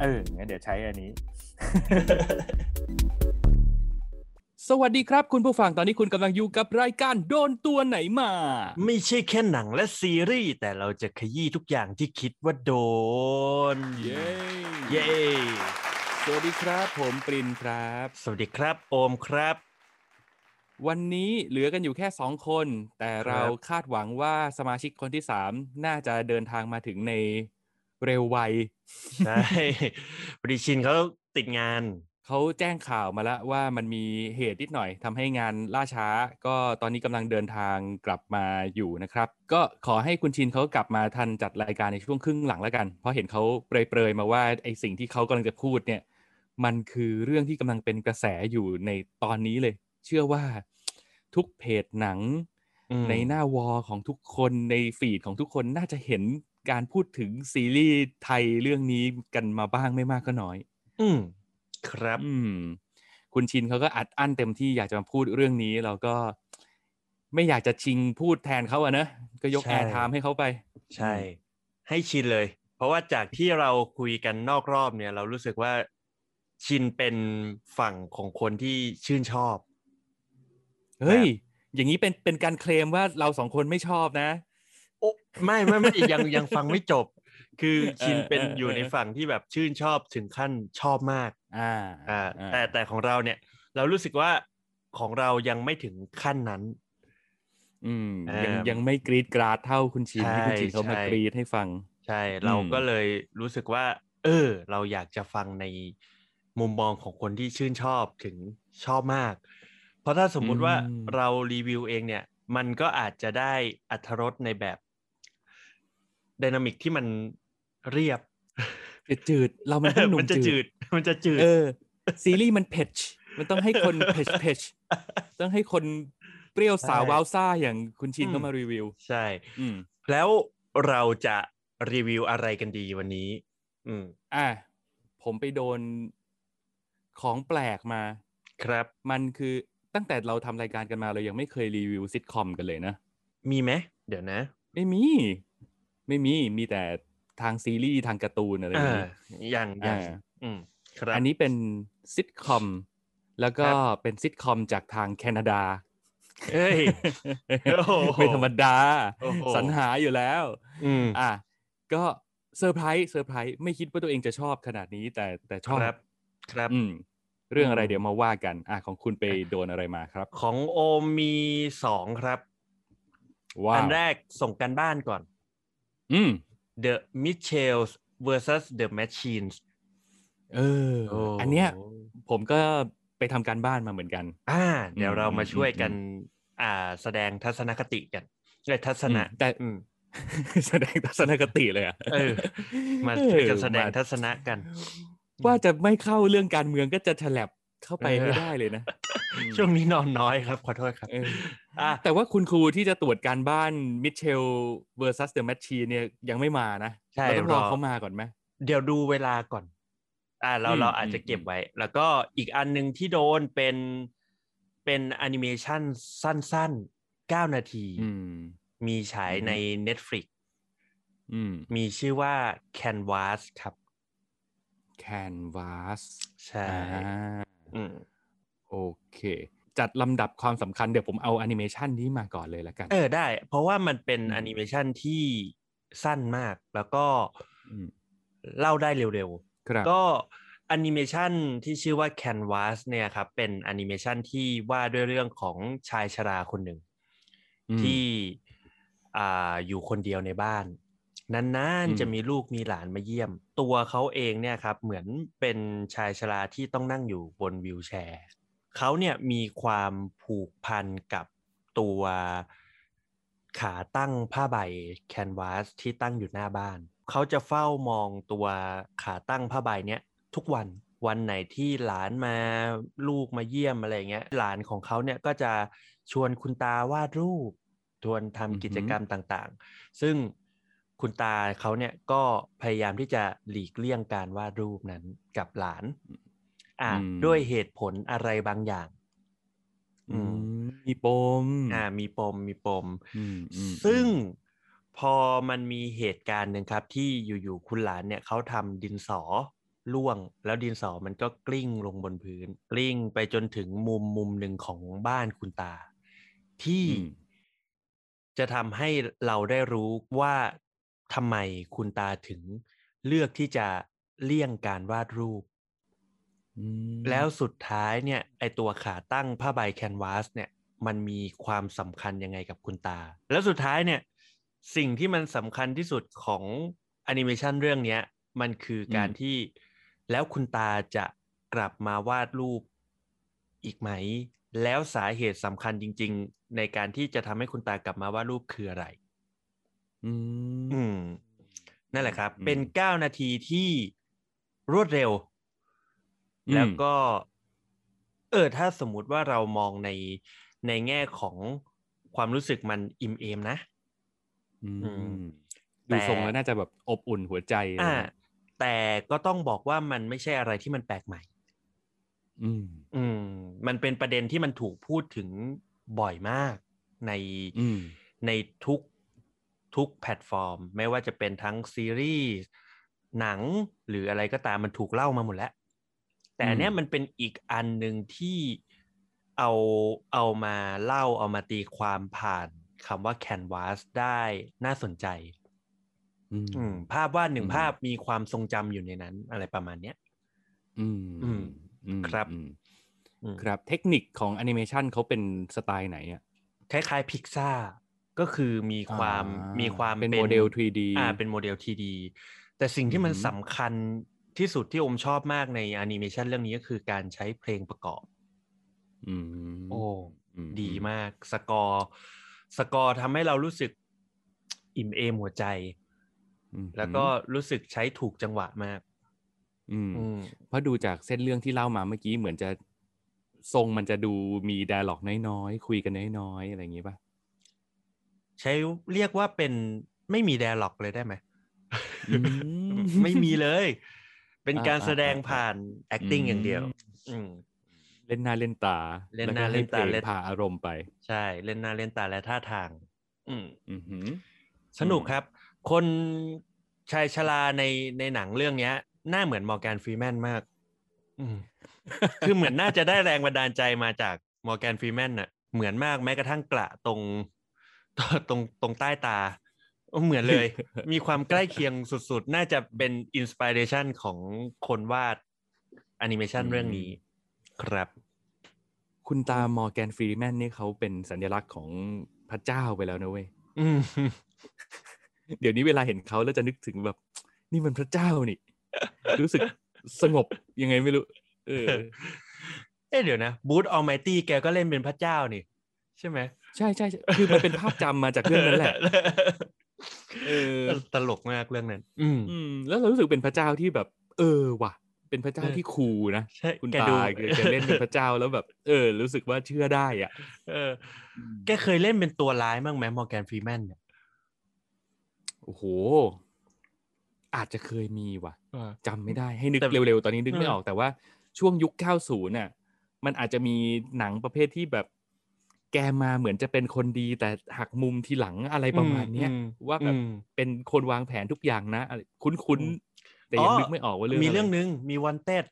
เอองั้นเดี๋ยวใช้อันนี้ สวัสดีครับคุณผู้ฟังตอนนี้คุณกำลังอยู่กับรายการโดนตัวไหนมา ไม่ใช่แค่หนังและซีรีส์ แต่เราจะขยี้ทุกอย่างที่คิดว่าโดน เย้เย้สวัสดีครับผมปรินครับ สวัสดีครับโอมครับ วันนี้เหลือกันอยู่แค่สองคน แต่เราคาดหวังว่าสมาชิกคนที่สามน่าจะเดินทางมาถึงใน เร็ววัยใช่ปริชินเขาติดงาน เขาแจ้งข่าวมาแล้วว่ามันมีเหตุนิดหน่อยทำให้งานล่าช้า ก็ตอนนี้กำลังเดินทางกลับมาอยู่นะครับ ก็ขอให้คุณชินเขากลับมาทันจัดรายการในช่วงครึ่งหลังแล้วกัน เพราะเห็นเขาเปรยๆมาว่าไอสิ่งที่เขากำลังจะพูดเนี่ย มันคือเรื่องที่กำลังเป็นกระแสอยู่ในตอนนี้เลย เชื่อว่าทุกเพจหนังอืมในหน้า wall ของทุกคนใน feed ของทุกคนน่าจะเห็น การพูดถึงซีรีส์ไทยเรื่องนี้กันมาบ้างไม่มากก็น้อย อืมครับ อืม คุณชินเขาก็อัดอั้นเต็มที่อยากจะมาพูดเรื่องนี้เราก็ไม่อยากจะชิงพูดแทนเขาอะนะ ก็ยกใช่ airtime ให้เขาไป ใช่ ให้ชินเลย เพราะว่าจากที่เราคุยกันนอกรอบเนี่ย เรารู้สึกว่าชินเป็นฝั่งของคนที่ชื่นชอบ เฮ้ย อย่างนี้เป็นเป็นการเคลมว่าเราสองคนไม่ชอบนะโอ้ ไม่ไม่ไม่ยังยังฟังไม่จบ คือชินเออเป็นเออออยู่ในฝั่งที่แบบชื่นชอบถึงขั้นชอบมาก อ่าอ่าแต่แต่ของเราเนี่ย เรารู้สึกว่าของเรายังไม่ถึงขั้นนั้น อืมเอ่อยังยังไม่กรีดกราดเท่าคุณชินใช่ที่คุณชินเขามาใช่กรีดให้ฟัง ใช่ เราอืมก็เลยรู้สึกว่า เออ เราอยากจะฟังในมุมมองของคนที่ชื่นชอบถึงชอบมาก เพราะถ้าสมมุติว่าเรารีวิวเองเนี่ย มันก็อาจจะได้อัธรสในแบบ ดินามิกที่มันเรียบจืดๆเรามันต้องหนุ่มัมจะจืจืดดมันจะจืด เออ ซีรีส์มันเผ็ดมันต้องให้คนเผ็ดเผ็ดต้องให้คนเปรี้ยวสาวใช่ว้าวซ่าอย่างคุณชินอืมเข้ามารีวิว ใช่อืมแล้วเราจะรีวิวอะไรกันดีวันนี้ อืม อะผมไปโดนของแปลกมา ครับ มันคือตั้งแต่เราทำรายการกันมาเรายังไม่เคยรีวิวซิทคอมกันเลยนะ มีไหมเดี๋ยวนะ ไม่มี ไม่มีมีแต่ทางซีรีส์ทางการ์ตูนอะไรอย่างอ่านี้อย่างอย่างอ่าอืมครับอันนี้เป็นซิทคอมแล้วก็ครับเป็นซิทคอมจากทางแคนาดาเอ้ยโอ้โหไม่ธรรมดาโอ้โหสรรหาอยู่แล้วอืมอะก็เซอร์ไพรส์เซอร์ไพรส์ไม่คิดว่าตัวเองจะชอบขนาดนี้แต่แต่ชอบครับ ครับอืมเรื่องอะไรอืมเดี๋ยวมาว่ากัน อะของคุณไปโดนอะไรมาครับ ของโอมมีสองครับว้าอันแรกส่งการบ้านก่อน อืม The Mitchells versus The Machines เออโอ้อันเนี้ยผมก็ไปทำการบ้านมาเหมือนกัน อ่า เดี๋ยวอืมเรามาอืมช่วยกันอือ่า แสดงทัศนคติกันเอ้ยทัศนะอืมแต่อืมแสดงทัศนคติเลยอะเออมาช่วยกันเออแสดงมาทัศนะกัน ว่าจะไม่เข้าเรื่องการเมืองก็จะฉลับเข้าไปเออให้ได้เลยนะอืมช่วงนี้นอนน้อยครับ ขอโทษครับเอออะ แต่ว่าคุณครูที่จะตรวจการบ้านมิเชล versus the machine เนี่ยยังไม่มานะใช่เราต้องรอรอเขามาก่อนไหมเดี๋ยวดูเวลาก่อน อ่าเราอืมเราอาจจะอืมเก็บไว้ แล้วก็อีกอันหนึ่งที่โดนเป็นเป็นแอนิเมชันสั้นๆ9นาทีอืมมีฉายอืมใน Netflix อืมมีชื่อว่า Canvas ครับ canvas ใช่อ่าอืมโอเค จัดลำดับความสำคัญเดี๋ยวผมเอาแอนิเมชันนี้มาก่อนเลยแล้วกัน เออได้ เพราะว่ามันเป็นอืมแอนิเมชันที่สั้นมาก แล้วก็อืมเล่าได้เร็วครับๆก็แอนิเมชันที่ชื่อว่า Canvas เนี่ยครับ เป็นแอนิเมชันที่ว่าด้วยเรื่องของชายชราคนหนึ่งอืมที่อ่าอยู่คนเดียวในบ้านนานอืมๆจะมีลูกมีหลานมาเยี่ยม ตัวเขาเองเนี่ยครับ เหมือนเป็นชายชราที่ต้องนั่งอยู่บนวิวแชร์ เขาเนี่ยมีความผูกพันกับตัวขาตั้งผ้าใบแคนวาสที่ตั้งอยู่หน้าบ้าน เขาจะเฝ้ามองตัวขาตั้งผ้าใบเนี้ยทุกวันวันไหนที่หลานมาลูกมาเยี่ยมอะไรเงี้ยหลานของเขาเนี่ยก็จะชวนคุณตาวาดรูป ชวนทำกิจกรรมต่างๆ ซึ่งคุณตาเขาเนี่ยก็พยายามที่จะหลีกเลี่ยงการวาดรูปนั้นกับหลาน อ่าอืมด้วยเหตุผลอะไรบางอย่างอืมมีปมอ่ามีปมมีปมอืมอืมซึ่งพอมันมีเหตุการณ์หนึ่งครับ ที่อยู่ๆคุณหลานเนี่ยเขาทำดินสอล่วง แล้วดินสอมันก็กลิ้งลงบนพื้น กลิ้งไปจนถึงมุมมุมหนึ่งของบ้านคุณตา ที่อืมจะทำให้เราได้รู้ว่าทำไมคุณตาถึงเลือกที่จะเลี่ยงการวาดรูปอืม แล้วสุดท้ายเนี่ยไอตัวขาตั้งผ้าใบแคนวาสเนี่ยมันมีความสำคัญยังไงกับคุณตา แล้วสุดท้ายเนี่ยสิ่งที่มันสำคัญที่สุดของแอนิเมชันเรื่องเนี้ยมันคือการที่แล้วคุณตาจะกลับมาวาดรูปอีกไหม แล้วสาเหตุสำคัญจริง ๆ ในการที่จะทำให้คุณตากลับมาวาดรูปคืออะไร อืมอืมนั่นแหละครับอืมเป็นเก้านาทีที่รวดเร็วอืม แล้วก็ เออ ถ้าสมมุติว่าเรามองในในแง่ของความรู้สึกมันอิ่มเอมนะอือืมมแต่ดูทรงแล้วน่าจะแบบอบอุ่นหัวใจเลยอ่านะแต่ก็ต้องบอกว่ามันไม่ใช่อะไรที่มันแปลกใหม่ อืม อืม มันเป็นประเด็นที่มันถูกพูดถึงบ่อยมากในอืมในทุกทุกแพลตฟอร์ม ไม่ว่าจะเป็นทั้งซีรีส์หนังหรืออะไรก็ตามมันถูกเล่ามาหมดแล้ว แต่อันเนี้ยอืมมันเป็นอีกอันหนึ่งที่เอาเอามาเล่าเอามาตีความผ่านคำว่า canvas ได้น่าสนใจอืมอืมภาพวาดหนึ่งอืมภาพมีความทรงจำอยู่ในนั้น อะไรประมาณเนี้ยอืมอืมอืมครับอืมอืมครับเทคนิคของแอนิเมชันเขาเป็นสไตล์ไหนอะคล้ายๆพิกซ่าก็คือมีความอ่ามีความเป็นโมเดล 3D อ่าเป็นโมเดล 3D แต่สิ่งที่มันอือหือสำคัญ ที่สุดที่โอมชอบมากในแอนิเมชันเรื่องนี้ก็คือการใช้เพลงประกอบอืมโอ้อืมดีมาก สกอร์สกอร์ทำให้เรารู้สึกอิ่มเอมหัวใจอืมแล้วก็รู้สึกใช้ถูกจังหวะมากอืมอืมเพราะดูจากเส้นเรื่องที่เล่ามาเมื่อกี้เหมือนจะทรงมันจะดูมีด a l ล็อกน้อยๆ คุยกันน้อยๆ อะไรอย่างงี้ป่ะ ใช้เรียกว่าเป็นไม่มี d ด a ล็อกเลยได้ไหมอืมไม่มีเลย เป็นอ่าการแสดงอ่าอ่าผ่าน acting อืมอย่างเดียว อืมเล่นหน้าเล่นตาเล่นหน้าเล่นตาให้เพลงนำพาอารมณ์ไป ใช่ เล่นหน้าเล่นตาและท่าทาง อืมอือหือสนุกอืมครับ คนชายชราในในหนังเรื่องเนี้ย หน้าเหมือนมอร์แกนฟรีแมนมาก อืมคือเหมือนน่าจะได้แรงบันดาลใจมาจากมอร์แกนฟรีแมนน่ะ เหมือนมากแม้กระทั่งกระตรงตรงตรงใต้ตา เหมือนเลย มีความใกล้เคียงสุดๆ น่าจะเป็น inspiration ของคนวาดแอนิเมชันอืมเรื่องนี้ ครับ คุณตามอร์แกนฟรีแมนนี่เขาเป็นสัญลักษณ์ของพระเจ้าไปแล้วนะเว้ยอืมเดี๋ยวนี้เวลาเห็นเขาแล้วจะนึกถึงแบบ นี่มันพระเจ้านี่ รู้สึกสงบยังไงไม่รู้ เออเอ๊ะเดี๋ยวนะบูธออลไมตี้แกก็เล่นเป็นพระเจ้านี่ ใช่ไหมใช่ใช่ใช่คือมันเป็นภาพจำมาจากเรื่องนั้นแหละเออ ตลกมากเรื่องนั้นอืมอืมแล้วเรารู้สึกเป็นพระเจ้าที่แบบ เออว่ะ เป็นพระเจ้าเออที่คูลนะใช่คุณแกตาดูแกแกเล่นเป็นพระเจ้าแล้วแบบ เออ รู้สึกว่าเชื่อได้อะ เออ แกเคยเล่นเป็นตัวร้ายบ้างไหมมอร์แกนฟรีแมนเนี่ยโอ้โห อาจจะเคยมีว่ะเออจำไม่ได้ให้นึกแต่เร็วๆ ตอนนี้นึกไม่เออออกแต่ว่าช่วงยุค 90 น่ะ มันอาจจะมีหนังประเภทที่แบบ แกมาเหมือนจะเป็นคนดีแต่หักมุมทีหลังอะไรประมาณเนี้ยอืมว่าแบบอืมเป็นคนวางแผนทุกอย่างนะอะไรคุ้นอืมๆแต่ยังนึกไม่ออกว่าเรื่องมีะไเรื่องนึงมีวันเต็ด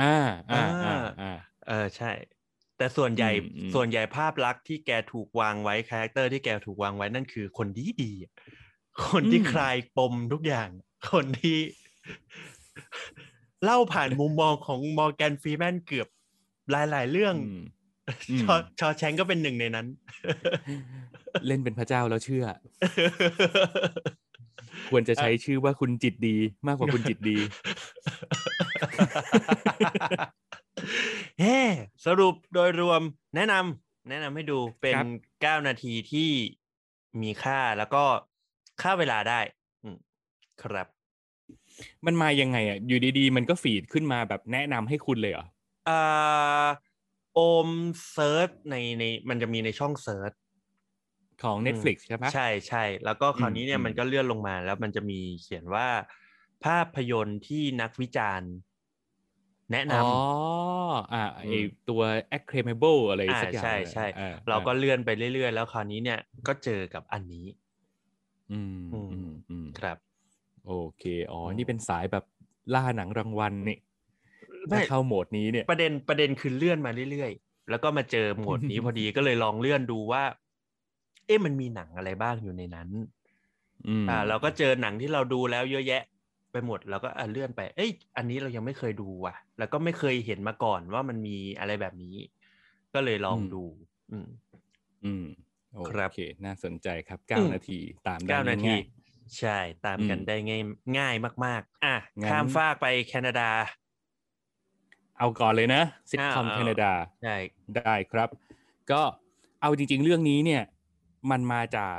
อ่าอ่าอ่าอ่าอ่าเออใช่ แต่ส่วนใหญ่อืมอืมส่วนใหญ่ภาพลักษณ์ที่แกถูกวางไว้คาแรคเตอร์ที่แกถูกวางไว้นั่นคือคนดีดีๆอะคนที่คลายปมทุกอย่าง คนที่เล่าผ่านมุมมองของมอร์แกนฟรีแมนเกือบหลาย ๆ เรื่องอืมอืม ชอชอแชงก็เป็นหนึ่งในนั้น เล่นเป็นพระเจ้าแล้วเชื่อ ควรจะใช้ชื่อว่าคุณจิตดีมากกว่าคุณจิตดีเฮ้สรุปโดยรวมแนะนำแนะนำให้ดูเป็นครับเก้านาทีที่มีค่าแล้วก็ค่าเวลาได้อืมครับ มันมายังไงอะ อยู่ดีๆ มันก็ feed ขึ้นมาแบบแนะนำให้คุณเลยเหรออ่าโอ ม search ในในมันจะมีในช่อง search ของ Netflix ใช่ไหมใช่ใช่แล้วก็คราวนี้เนี่อืยมมันก็เลื่อนลงมาแล้วมันจะมีเขียนว่า ภาพยนตร์ที่นักวิจารณ์ แนะนอ๋ออ่าไอตัว acclaimable อะไรำอ่าสักอย่างใช่ใช่อ่เราก็เลื่อนไปเรื่อยๆ แล้วคราวนี้เนี่ยก็เจอกับอันนี้ อืมอืมอืมอืมครับ โอเค อ๋ออืมนี่เป็นสายแบบล่าหนังรางวัลนี่ ไม่ถ้าเข้าโหมดนี้เนี่ยประเด็นประเด็นคือเลื่อนมาเรื่อยๆ แล้วก็มาเจอหมวดนี้พอดีก็เลยลองเลื่อนดูว่า เอ๊ะมันมีหนังอะไรบ้างอยู่ในนั้นอืมอ่า เราก็เจอหนังที่เราดูแล้วเยอะแยะ ไปหมดแล้วก็อะเลื่อนไป เอ้ย อันนี้เรายังไม่เคยดูว่ะ แล้วก็ไม่เคยเห็นมาก่อนว่ามันมีอะไรแบบนี้ ก็เลยลองดู อืม อืมโอครับเคน่าสนใจครับอืเก้ามนาทีตามได้เก้านาทีง่ายใช่ตามกันอืมได้ง่ายง่ายมาก ๆ อะงั้นข้ามฟากไปแคนาดาๆ เอาก่อนเลยนะซิทคอมเอาแคนาดาใช่ได้ครับ ก็เอาจริง ๆ เรื่องนี้เนี่ยมันมาจาก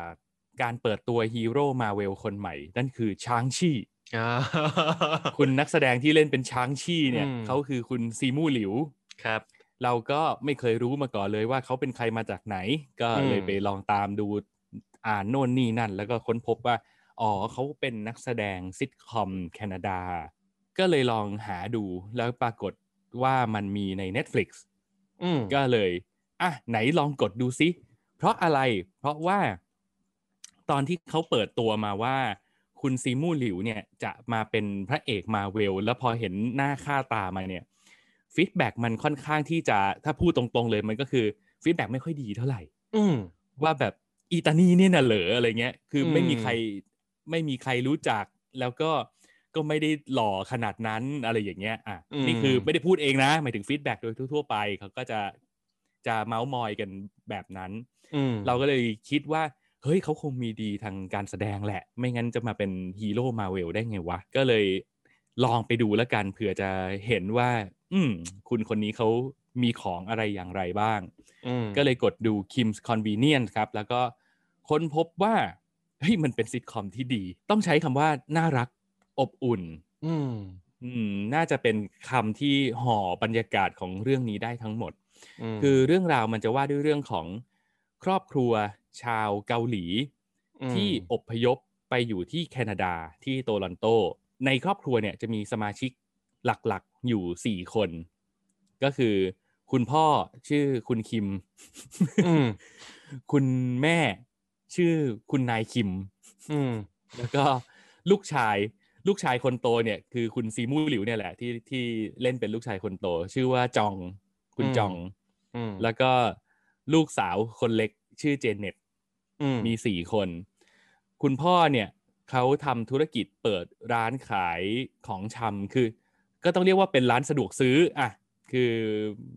การเปิดตัวฮีโร่มาเวลคนใหม่ นั่นคือช้างชี่อ่าคุณนักแสดงที่เล่นเป็นช้างชี่เนี่ยอืมเขาคือคุณซีมูหลิวครับ เราก็ไม่เคยรู้มาก่อนเลยว่าเขาเป็นใครมาจากไหน ก็อืมเลยไปลองตามดูอ่านโน่นนี่นั่น แล้วก็ค้นพบว่า อ๋อเขาเป็นนักแสดงซิทคอมแคนาดา ก็เลยลองหาดูแล้วปรากฏ ว่ามันมีใน Netflix อืมก็เลย อะ ไหนลองกดดูซิ เพราะอะไร เพราะว่า ตอนที่เขาเปิดตัวมาว่า คุณซีมูหลิวเนี่ยจะมาเป็นพระเอกมาเวล แล้วพอเห็นหน้าค่าตามาเนี่ยfeedback มันค่อนข้างที่จะถ้าพูดตรงๆเลยมันก็คือ feedback ไม่ค่อยดีเท่าไหร่ อืมว่าแบบอีตานี่เนี่ยน่ะเหรออะไรเงี้ย คืออืมไม่มีใครไม่มีใครรู้จักแล้วก็ ก็ไม่ได้หล่อขนาดนั้นอะไรอย่างเงี้ยอะนี่คือไม่ได้พูดเองนะหมายถึง feedback โดยทั่ว ๆ ไปเขาก็จะจะเมาส์มอยกันแบบนั้นอืมเราก็เลยคิดว่าเฮ้ยเขาคงมีดีทางการแสดงแหละ ไม่งั้นจะมาเป็นฮีโร่มาเวลได้ไงวะ ก็เลยลองไปดูแล้วกันเผื่อจะเห็นว่า อืม คุณคนนี้เขามีของอะไรอย่างไรบ้างอืมก็เลยกดดู Kim's Convenience ครับ แล้วก็ค้นพบว่า เฮ้ย มันเป็นซิทคอมที่ดี ต้องใช้คำว่าน่ารัก อบอุ่น อืมอืมน่าจะเป็นคำที่ห่อบรรยากาศของเรื่องนี้ได้ทั้งหมดมคือเรื่องราวมันจะว่าด้วยเรื่องของครอบครัวชาวเกาหลีมที่อพยพไปอยู่ที่แคนาดาที่โตลอนโต ในครอบครัวเนี่ยจะมีสมาชิกหลักๆอยู่สี่คน ก็คือคุณพ่อชื่อคุณคิมอืมคุณแม่ชื่อคุณนายคิมอืมแล้วก็ลูกชาย ลูกชายคนโตเนี่ยคือคุณซีมูหลิวเนี่ยแหละที่ที่เล่นเป็นลูกชายคนโต ชื่อว่าจองคุณอืมจองอืมแล้วก็ลูกสาวคนเล็กชื่อเจเน็ตอืมมีสี่คน คุณพ่อเนี่ยเขาทำธุรกิจเปิดร้านขายของชำคือ ก็ต้องเรียกว่าเป็นร้านสะดวกซื้ออะคือ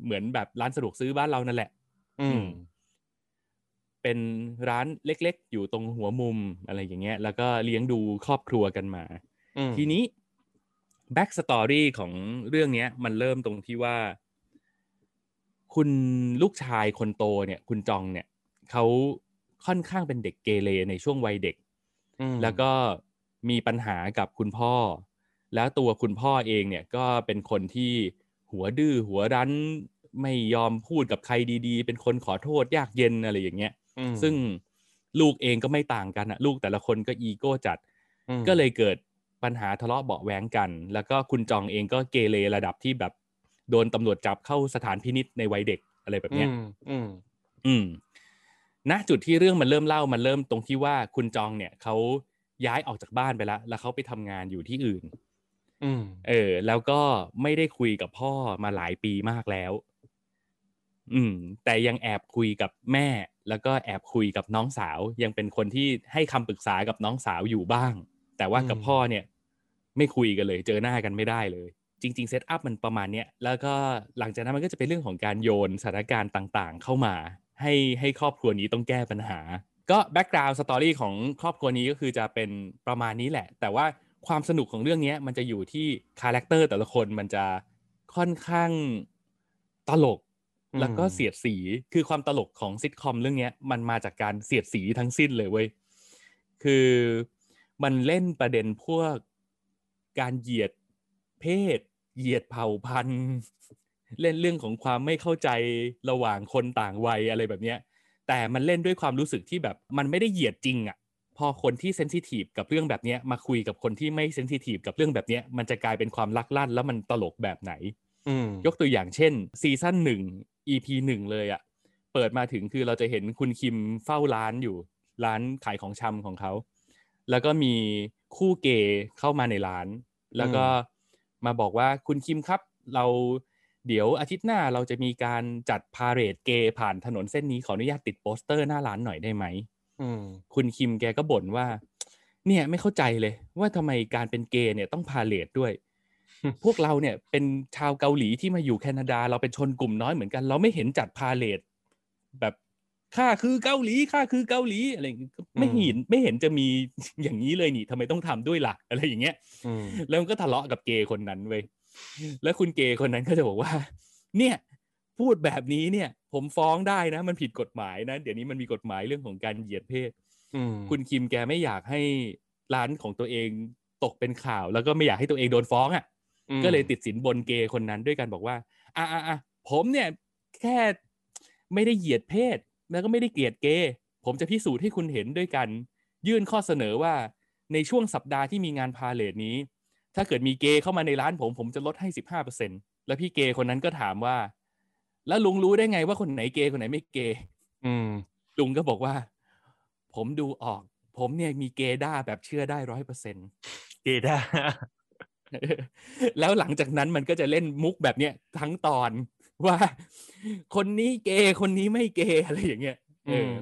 เหมือนแบบร้านสะดวกซื้อบ้านเรานั่นแหละ อืม เป็นร้านเล็กๆ อยู่ตรงหัวมุมอะไรอย่างเงี้ย แล้วก็เลี้ยงดูครอบครัวกันมาอืม ทีนี้แบ็กสตอรี่ของเรื่องเนี้ย มันเริ่มตรงที่ว่า คุณลูกชายคนโตเนี่ย คุณจองเนี่ยเขาค่อนข้างเป็นเด็กเกเรในช่วงวัยเด็กอืมแล้วก็มีปัญหากับคุณพ่อ แล้วตัวคุณพ่อเองเนี่ยก็เป็นคนที่หัวดื้อหัวรั้นไม่ยอมพูดกับใครดีๆ เป็นคนขอโทษยากเย็นอะไรอย่างเงี้ยอืมซึ่งลูกเองก็ไม่ต่างกันอะลูกแต่ละคนก็อีโก้จัดอืมก็เลยเกิด ปัญหาทะเลาะเบาะแว้งกัน แล้วก็คุณจองเองก็เกเรระดับที่แบบโดนตำรวจจับเข้าสถานพินิษในวัยเด็กอะไรแบบเนี้ยอืมอืม อืมณจุดที่เรื่องมันเริ่มเล่ามันเริ่มตรงที่ว่าคุณจองเนี่ยเขาย้ายออกจากบ้านไปแล้ว แล้วเขาไปทำงานอยู่ที่อื่น อืม เออ แล้วก็ไม่ได้คุยกับพ่อมาหลายปีมากแล้ว อืม แต่ยังแอบคุยกับแม่ แล้วก็แอบคุยกับน้องสาว ยังเป็นคนที่ให้คำปรึกษากับน้องสาวอยู่บ้าง แต่ว่ากับพ่อเนี่ย ไม่คุยกันเลย เจอหน้ากันไม่ได้เลย จริง ๆ setup มันประมาณเนี้ยแล้วก็หลังจากนั้นมันก็จะเป็นเรื่องของการโยนสถานการณ์ต่างๆ เข้ามา ให้ให้ครอบครัวนี้ต้องแก้ปัญหา ก็ background story ของครอบครัวนี้ก็คือจะเป็นประมาณนี้แหละ แต่ว่าความสนุกของเรื่องเนี้ยมันจะอยู่ที่ character แต่ละคนมันจะค่อนข้างตลกอืมแล้วก็เสียดสี คือความตลกของซิทคอมเรื่องเนี้ยมันมาจากการเสียดสีทั้งสิ้นเลยเว้ย คือมันเล่นประเด็นพวก การเหยียดเพศ เหยียดเผ่าพันธุ์ เล่นเรื่องของความไม่เข้าใจระหว่างคนต่างวัยอะไรแบบเนี้ยแต่มันเล่นด้วยความรู้สึกที่แบบมันไม่ได้เหยียดจริงอะ่ะพอคนที่เซนซิทีฟกับเรื่องแบบเนี้ยมาคุยกับคนที่ไม่เซนซิทีฟกับเรื่องแบบเนี้ยมันจะกลายเป็นความลักลั่นแล้วมันตลกแบบไหนอืมยกตัวอย่างเช่นซีซั่นหนึ่ง EP หนึ่งเลยอะ่ะเปิดมาถึงคือเราจะเห็นคุณคิมเฝ้าร้านอยู่ ร้านขายของชำของเขา แล้วก็มี คู่เกย์เข้ามาในร้าน แล้วก็มาบอกว่าคุณคิมครับ เราเดี๋ยวอาทิตย์หน้าเราจะมีการจัดพาเหรดเกย์ผ่านถนนเส้นนี้ขออนุญาตติดโปสเตอร์หน้าร้านหน่อยได้ไหมอืมคุณคิมแกก็บ่นว่า เนี่ยไม่เข้าใจเลย ว่าทำไมการเป็นเกย์เนี่ยต้องพาเหรดด้วย พวกเราเนี่ยเป็นชาวเกาหลีที่มาอยู่แคนาดา เราเป็นชนกลุ่มน้อยเหมือนกัน เราไม่เห็นจัดพาเลทแบบ ข้าคือเกาหลีข้าคือเกาหลีอะไรอย่างเงี้ยก็ไม่เห็นไม่เห็นจะมีอย่างนี้เลยนี่ทำไมต้องทำด้วยล่ะอะไรอย่างเงี้ยอืมแล้วมันก็ทะเลาะกับเกย์คนนั้นเว้ยแล้วคุณเกย์คนนั้นก็จะบอกว่า เนี่ยพูดแบบนี้เนี่ย ผมฟ้องได้นะ มันผิดกฎหมายนะ เดี๋ยวนี้มันมีกฎหมายเรื่องของการเหยียดเพศอืมคุณคิมแกไม่อยากให้ร้านของตัวเองตกเป็นข่าว แล้วก็ไม่อยากให้ตัวเองโดนฟ้องอะอืมก็เลยติดสินบนเกย์คนนั้นด้วยกันบอกว่า อะอะอะผมเนี่ย แค่ไม่ได้เหยียดเพศ แล้วก็ไม่ได้เกลียดเกย์ผมจะพิสูจน์ให้คุณเห็นด้วยกัน ยื่นข้อเสนอว่าในช่วงสัปดาห์ที่มีงานพาเลทนี้ ถ้าเกิดมีเกย์เข้ามาในร้านผมผมจะลดให้สิบห้าเปอร์เซ็นแล้วพี่เกย์คนนั้นก็ถามว่า แล้วลุงรู้ได้ไงว่าคนไหนเกย์คนไหนไม่เกย์อืมลุงก็บอกว่า ผมดูออก ผมเนี่ยมีเกย์ด้าแบบเชื่อได้ร้อยเปอร์เซ็นเกด้าแล้วหลังจากนั้นมันก็จะเล่นมุกแบบเนี้ยทั้งตอน ว่าคนนี้เกย์คนนี้ไม่เกย์อะไรอย่างเงี้ยเออือมอ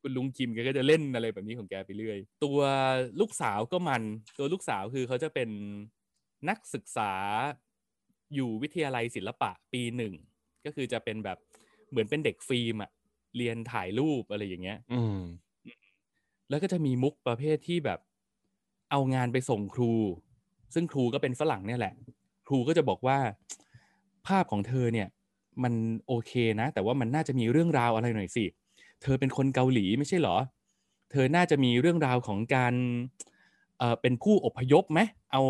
คุณลุงคิมแกก็จะเล่นอะไรแบบนี้ของแกไปเรื่อย ตัวลูกสาวก็มัน ตัวลูกสาวคือเขาจะเป็นนักศึกษาอยู่วิทยาลัยศิลปะปีหนึ่ง ก็คือจะเป็นแบบเหมือนเป็นเด็กฟิล์มอะเรียนถ่ายรูปอะไรอย่างเงี้ย อืม แล้วก็จะมีมุกประเภทที่แบบ เอางานไปส่งครู ซึ่งครูก็เป็นฝรั่งเนี่ยแหละ ครูก็จะบอกว่า ภาพของเธอเนี่ย มันโอเคนะ แต่ว่ามันน่าจะมีเรื่องราวอะไรหน่อยสิ เธอเป็นคนเกาหลีไม่ใช่เหรอ เธอน่าจะมีเรื่องราวของการเอ่อเป็นผู้อพยพไหมเอา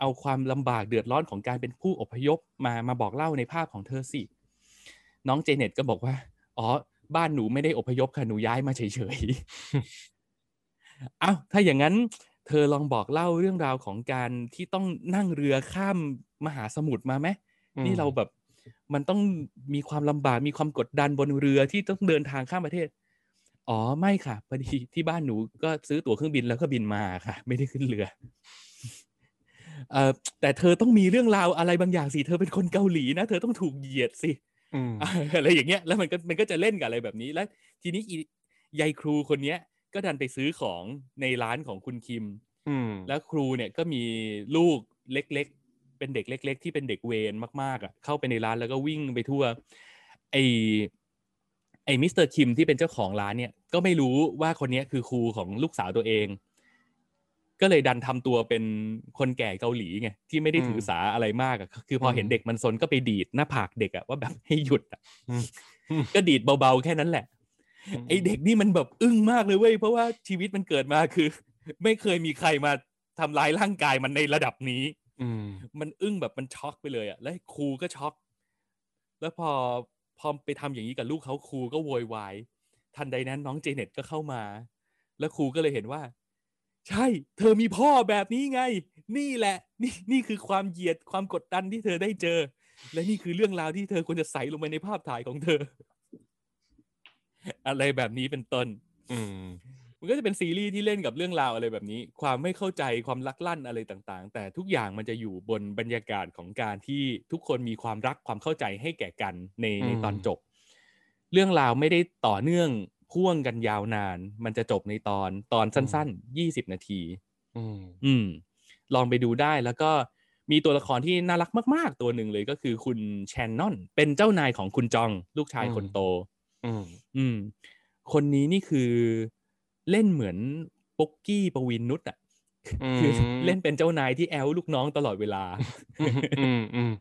เอาความลำบากเดือดร้อนของการเป็นผู้อพยพมามาบอกเล่าในภาพของเธอสิ น้องเจเน็ตก็บอกว่า อ๋อ บ้านหนูไม่ได้อพยพค่ะ หนูย้ายมาเฉยๆ เอ้า ถ้าอย่างนั้น เธอลองบอกเล่าเรื่องราวของการที่ต้องนั่งเรือข้ามมหาสมุทรมาไหมอืมนี่เราแบบ มันต้องมีความลำบากมีความกดดันบนเรือที่ต้องเดินทางข้ามประเทศ อ๋อไม่ค่ะพอดีที่บ้านหนูก็ซื้อตั๋วเครื่องบินแล้วก็บินมาค่ะ ไม่ได้ขึ้นเรือเอ่อแต่เธอต้องมีเรื่องราวอะไรบางอย่างสิ เธอเป็นคนเกาหลีนะ เธอต้องถูกเหยียดสิอืมอะไรอย่างเงี้ย แล้วมันก็มันก็จะเล่นกับอะไรแบบนี้ แล้ว ทีนี้อียายครูคนเนี้ย ก็ดันไปซื้อของในร้านของคุณคิมอืมแล้วครูเนี่ยก็มีลูกเล็กๆ เป็นเด็กเล็ก ๆ ที่เป็นเด็กเวรมากๆอะเข้าไปในร้านแล้วก็วิ่งไปทั่วไอไอ Mister Kim ที่เป็นเจ้าของร้านเนี่ยก็ไม่รู้ว่าคนเนี้ยคือครูของลูกสาวตัวเอง ก็เลยดันทำตัวเป็นคนแก่เกาหลีไงที่ไม่ได้ถือสาอะไรมากอะคือพอเห็นเด็กมันซนก็ไปดีดหน้าผากเด็กอะว่าแบบให้หยุดอะอืมก็ดีดเบาๆแค่นั้นแหละ ไอเด็กนี่มันแบบอึ้งมากเลยเว้ยเพราะว่าชีวิตมันเกิดมาคือ ไม่เคยมีใครมาทำร้ายร่างกายมันในระดับนี้อื มมันอึ้งแบบมันช็อกไปเลยอะแล้วครูก็ช็อก แล้วพอพอไปทำอย่างนี้กับลูกเขาครูก็โวยวายทันใดนั้นน้องเจเน็ตก็เข้ามา แล้วครูก็เลยเห็นว่า ใช่ เธอมีพ่อแบบนี้ไง นี่แหละ นี่นี่คือความเหยียดความกดดันที่เธอได้เจอ และนี่คือเรื่องราวที่เธอควรจะใส่ลงไปในภาพถ่ายของเธอ อะไรแบบนี้เป็นต้น อืม มันก็จะเป็นซีรีส์ที่เล่นกับเรื่องราวอะไรแบบนี้ ความไม่เข้าใจความลักลั่นอะไรต่างๆ แต่ทุกอย่างมันจะอยู่บนบรรยากาศของการที่ทุกคนมีความรักความเข้าใจให้แก่กันในในอืมตอนจบ เรื่องราวไม่ได้ต่อเนื่องพ่วงกันยาวนาน มันจะจบในตอนตอนสั้นๆยี่สิบนาทีอืมอืมลองไปดูได้แล้วก็มีตัวละครที่น่ารักมาก ๆ ตัวหนึ่งเลยก็คือคุณแชนนอน เป็นเจ้านายของคุณจอง ลูกชายคนโต อืมอืมคนนี้นี่คือ เล่นเหมือนป๊กกี้ปวินนุชอะอืมคือเล่นเป็นเจ้านายที่แอลลูกน้องตลอดเวลาอืมอืมอืม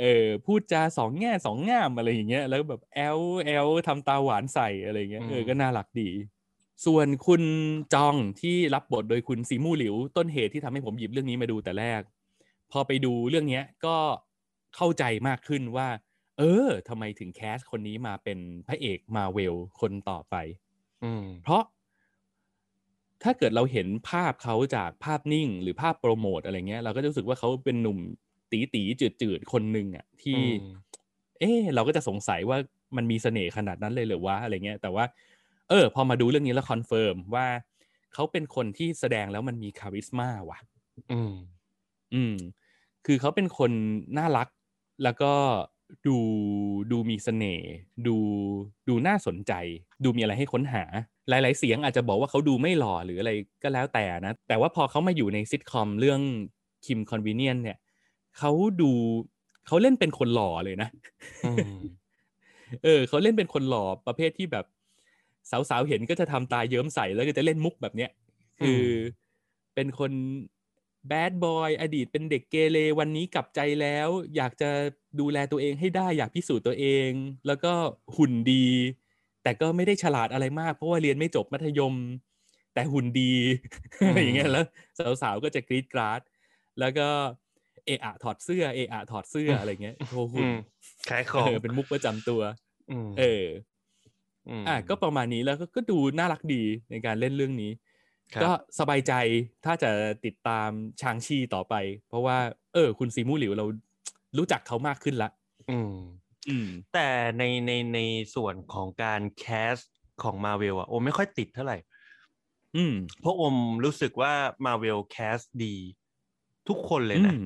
เออพูดจาสองแง่สองง่ามอะไรอย่างเงี้ยแล้วแบบแอบแอบทำตาหวานใส่อะไรอย่างเงี้ยเออก็น่ารักดี ส่วนคุณจองที่รับบทโดยคุณ Simu Liu ต้นเหตุที่ทำให้ผมหยิบเรื่องนี้มาดูแต่แรก พอไปดูเรื่องเนี้ยก็เข้าใจมากขึ้นว่า เออทำไมถึง cast คนนี้มาเป็นพระเอกมาเวลคนต่อไปอืมเพราะ ถ้าเกิดเราเห็นภาพเขาจากภาพนิ่งหรือภาพโปรโมทอะไรเงี้ย เราก็จะรู้สึกว่าเขาเป็นหนุ่มตี๋ตี๋จืดจืดๆคนหนึ่งอะที่อืมเออเราก็จะสงสัยว่ามันมีเสน่ห์ขนาดนั้นเลยเหรือวะอะไรเงี้ย แต่ว่า เออ พอมาดูเรื่องนี้แล้ว confirm ว่าเขาเป็นคนที่แสดงแล้วมันมี charisma ว่ะ อืม อืม คือเขาเป็นคนน่ารัก แล้วก็ดูดูมีเสน่ห์ดูดูน่าสนใจ ดูมีอะไรให้ค้นหา หลาย ๆ เสียงอาจจะบอกว่าเขาดูไม่หล่อหรืออะไรก็แล้วแต่นะ แต่ว่าพอเขามาอยู่ในซิทคอมเรื่องคิมคอนเวเนียนเนี่ยเขาดูเขาเล่นเป็นคนหล่อเลยนะอืมเออเขาเล่นเป็นคนหล่อประเภทที่แบบสาวๆเห็นก็จะทำตาเยิ้มใส่แล้วก็จะเล่นมุกแบบเนี้ยคืออเป็นคนแบดบอยอดีตเป็นเด็กเกเรวันนี้กลับใจแล้ว อยากจะดูแลตัวเองให้ได้อยากพิสูจน์ตัวเอง แล้วก็หุ่นดี แต่ก็ไม่ได้ฉลาดอะไรมาก เพราะว่าเรียนไม่จบมัธยม แต่หุ่นดีอะไรอย่างเงี้ยแล้วสาวๆก็จะกรี๊ดกราด แล้วก็เอะอะถอดเสื้อเอะอะถอดเสื้ออะไรเงี้ยโชว์อืหุ่นมขายของเออเป็นมุกประจำตัวอืมเออมอะก็ประมาณนี้แล้วก็ก็ดูน่ารักดีในการเล่นเรื่องนี้ครับก็สบายใจถ้าจะติดตามชางชีต่อไป เพราะว่า เออ คุณซีมูหลิวเรารู้จักเขามากขึ้นละอืมอืม แต่ในในในส่วนของการ cast ของมาเวลอะโอมไม่ค่อยติดเท่าไหร่ อืมเพราะโอมรู้สึกว่า Marvel cast ดี ทุกคนเลยนะอืม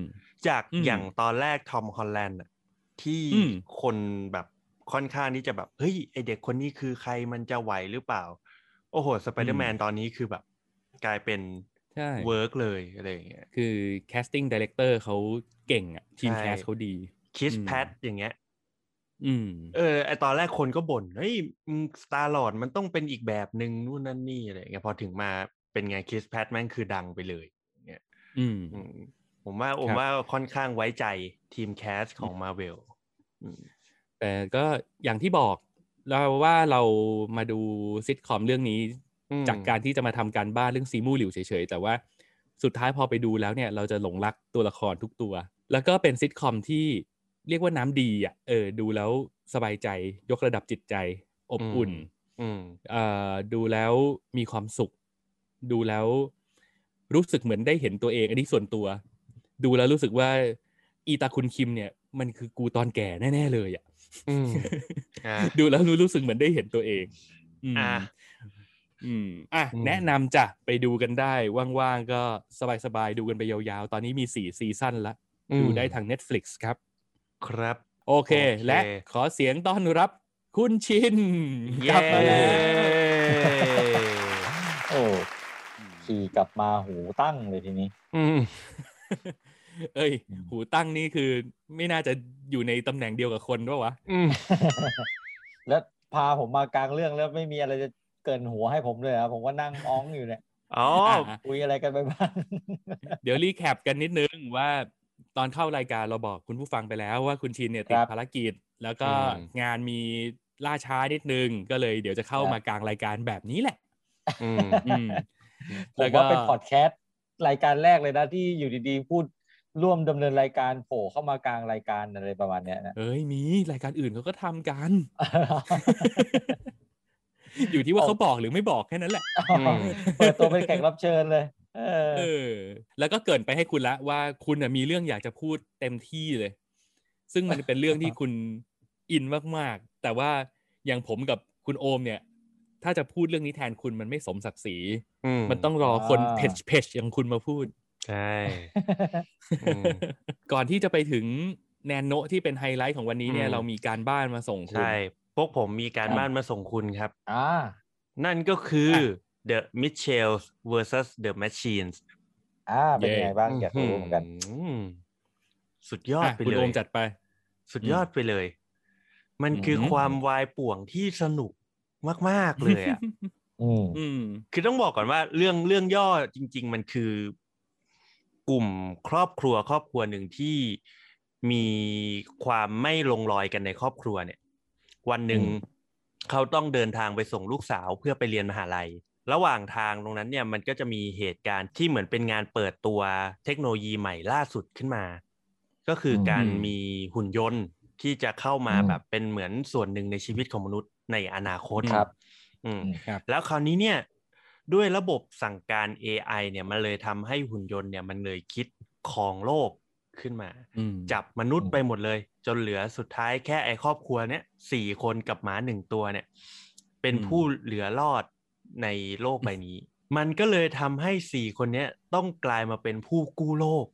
จากอืมอย่างตอนแรก Tom Holland อะที่อืมคนแบบค่อนข้างที่จะแบบเฮ้ยไอเด็กคนนี้คือใครมันจะไหวหรือเปล่า โอ้โหสไปเดอร์แมนตอนนี้คือแบบ กลายเป็นใช่ work เลยอะไรอย่างเงี้ยคือ casting director เขาเก่งอะ ทีมใช่แคสเขาดีคิสอืมแพทอย่างเงี้ย อืมเออไอตอนแรกคนก็บ่นเฮ้ย Star-Lord มันต้องเป็นอีกแบบหนึ่งนู่นนั่นนี่อะไรอย่างเงี้ยพอถึงมาเป็นไง Chris Pratt แม่งคือดังไปเลยเงี้ยอืมอืมผมว่าผมครับว่าค่อนข้างไว้ใจทีม cast ของมาเวลแต่ก็อย่างที่บอกเราว่าเรามาดูซิทคอมเรื่องนี้อืมจากการที่จะมาทำการบ้านเรื่องซีมูหลิวเฉยๆ แต่ว่าสุดท้ายพอไปดูแล้วเนี่ยเราจะหลงรักตัวละครทุกตัว แล้วก็เป็นซิทคอมที่ เรียกว่าน้ำดีอะเออดูแล้วสบายใจยกระดับจิตใจ อบอุ่นอืมเอ่อดูแล้วมีความสุข ดูแล้วรู้สึกเหมือนได้เห็นตัวเอง อันนี้ส่วนตัว ดูแล้วรู้สึกว่า อีตาคุณคิมเนี่ย มันคือกูตอนแก่แน่ๆเลยอะอืมอ่าดูแล้วรู้สึกเหมือนได้เห็นตัวเองอืมอ่าอืมอะอืมแนะนำจ้ะไปดูกันได้ ว่างๆก็สบายๆ ดูกันไปยาวๆ ตอนนี้มีสี่ซีซั่นละ ดูได้ทาง Netflix ครับ ครับโอเคโอเค และขอเสียงต้อนรับคุณชินกเย้ลับมาแล้วโอ้ขี่กลับมาหูตั้งเลยทีนี้อืมเอ้ยอืมหูตั้งนี่คือไม่น่าจะอยู่ในตำแหน่งเดียวกับคนด้วยวะอืมแล้วพาผมมากลางเรื่องแล้วไม่มีอะไรจะเกินหัวให้ผมเลยครับผมก็นั่งอ้องอยู่เนี่ยอ๋ออะคุยอะไรกันไปบ้าง เดี๋ยวรีแคปกันนิดนึงว่า ตอนเข้ารายการเราบอกคุณผู้ฟังไปแล้วว่าคุณชินเนี่ยติดครับภารกิจ แล้วก็อืมงานมีล่าช้านิดนึง ก็เลยเดี๋ยวจะเข้าครับมากลางรายการแบบนี้แหละอืมอืมผแล้มวก็ว่าเป็นพอดแคสต์รายการแรกเลยนะที่อยู่ดีๆ พูดร่วมดำเนินรายการโผล่เข้ามากลางรายการอะไรประมาณเนี้ยนะเอ้ยมีรายการอื่นเขาก็ทำกัน อยู่ที่ว่าเขาบอกหรือไม่บอกแค่นั้นแหละอืมเปิดตัวเป็นแขกรับเชิญเลย เออเออ แล้วก็เกรินไปให้คุณละว่าคุณน่ะมีเรื่องอยากจะพูดเต็มที่เลย ซึ่งมันเป็นเรื่องที่คุณอินมากๆ แต่ว่าอย่างผมกับคุณโอมเนี่ย ถ้าจะพูดเรื่องนี้แทนคุณมันไม่สมศักดิ์ศรีอืมมันต้องรอคนอ่าเพจเพจอย่างคุณมาพูด ใช่อืมก่อนที่จะไปถึงแนนโนะที่เป็นไฮไลท์ของวันนี้เนี่ยอืมเรามีการบ้านมาส่งคุณ ใช่ พวกผมมีการครับบ้านมาส่งคุณครับ อ่า นั่นก็คืออะ The Mitchells versus The Machines อ่าเป็นยังไงบ้างอยากรู้เหมือนกันอืมสุดยอดอะไปคุณเลโอยมจัดไป สุดยอดไปเลย มันอืมคือความวายป่วงที่สนุกมาก ๆ เลยอะอืมอืมคือต้องบอกก่อนว่าเรื่องเรื่องย่อจริง ๆ มันคือกลุ่มครอบครัวครอบครัวหนึ่งที่มีความไม่ลงรอยกันในครอบครัวเนี่ย วันหนึ่งอืมเขาต้องเดินทางไปส่งลูกสาวเพื่อไปเรียนมหาลัย ระหว่างทางตรงนั้นเนี่ยมันก็จะมีเหตุการณ์ที่เหมือนเป็นงานเปิดตัวเทคโนโลยีใหม่ล่าสุดขึ้นมา ก็คืออมการมีหุ่นยนต์ที่จะเข้ามาอืมแบบเป็นเหมือนส่วนหนึ่งในชีวิตของมนุษย์ในอนาคตครับอืมอืมครับแล้วคราวนี้เนี่ยด้วยระบบสั่งการ AI เนี่ยมันเลยทำให้หุ่นยนต์เนี่ยมันเลยคิดครองโลกขึ้นมาอืมจับมนุษย์อืมไปหมดเลย จนเหลือสุดท้ายแค่ไอ้ครอบครัวเนี่ยสี่คนกับหมาหนึ่งตัวเนี่ย เป็นอืมผู้เหลือรอด ในโลกใบนี้ มันก็เลยทำให้สี่คนเนี้ยต้องกลายมาเป็นผู้กู้โลก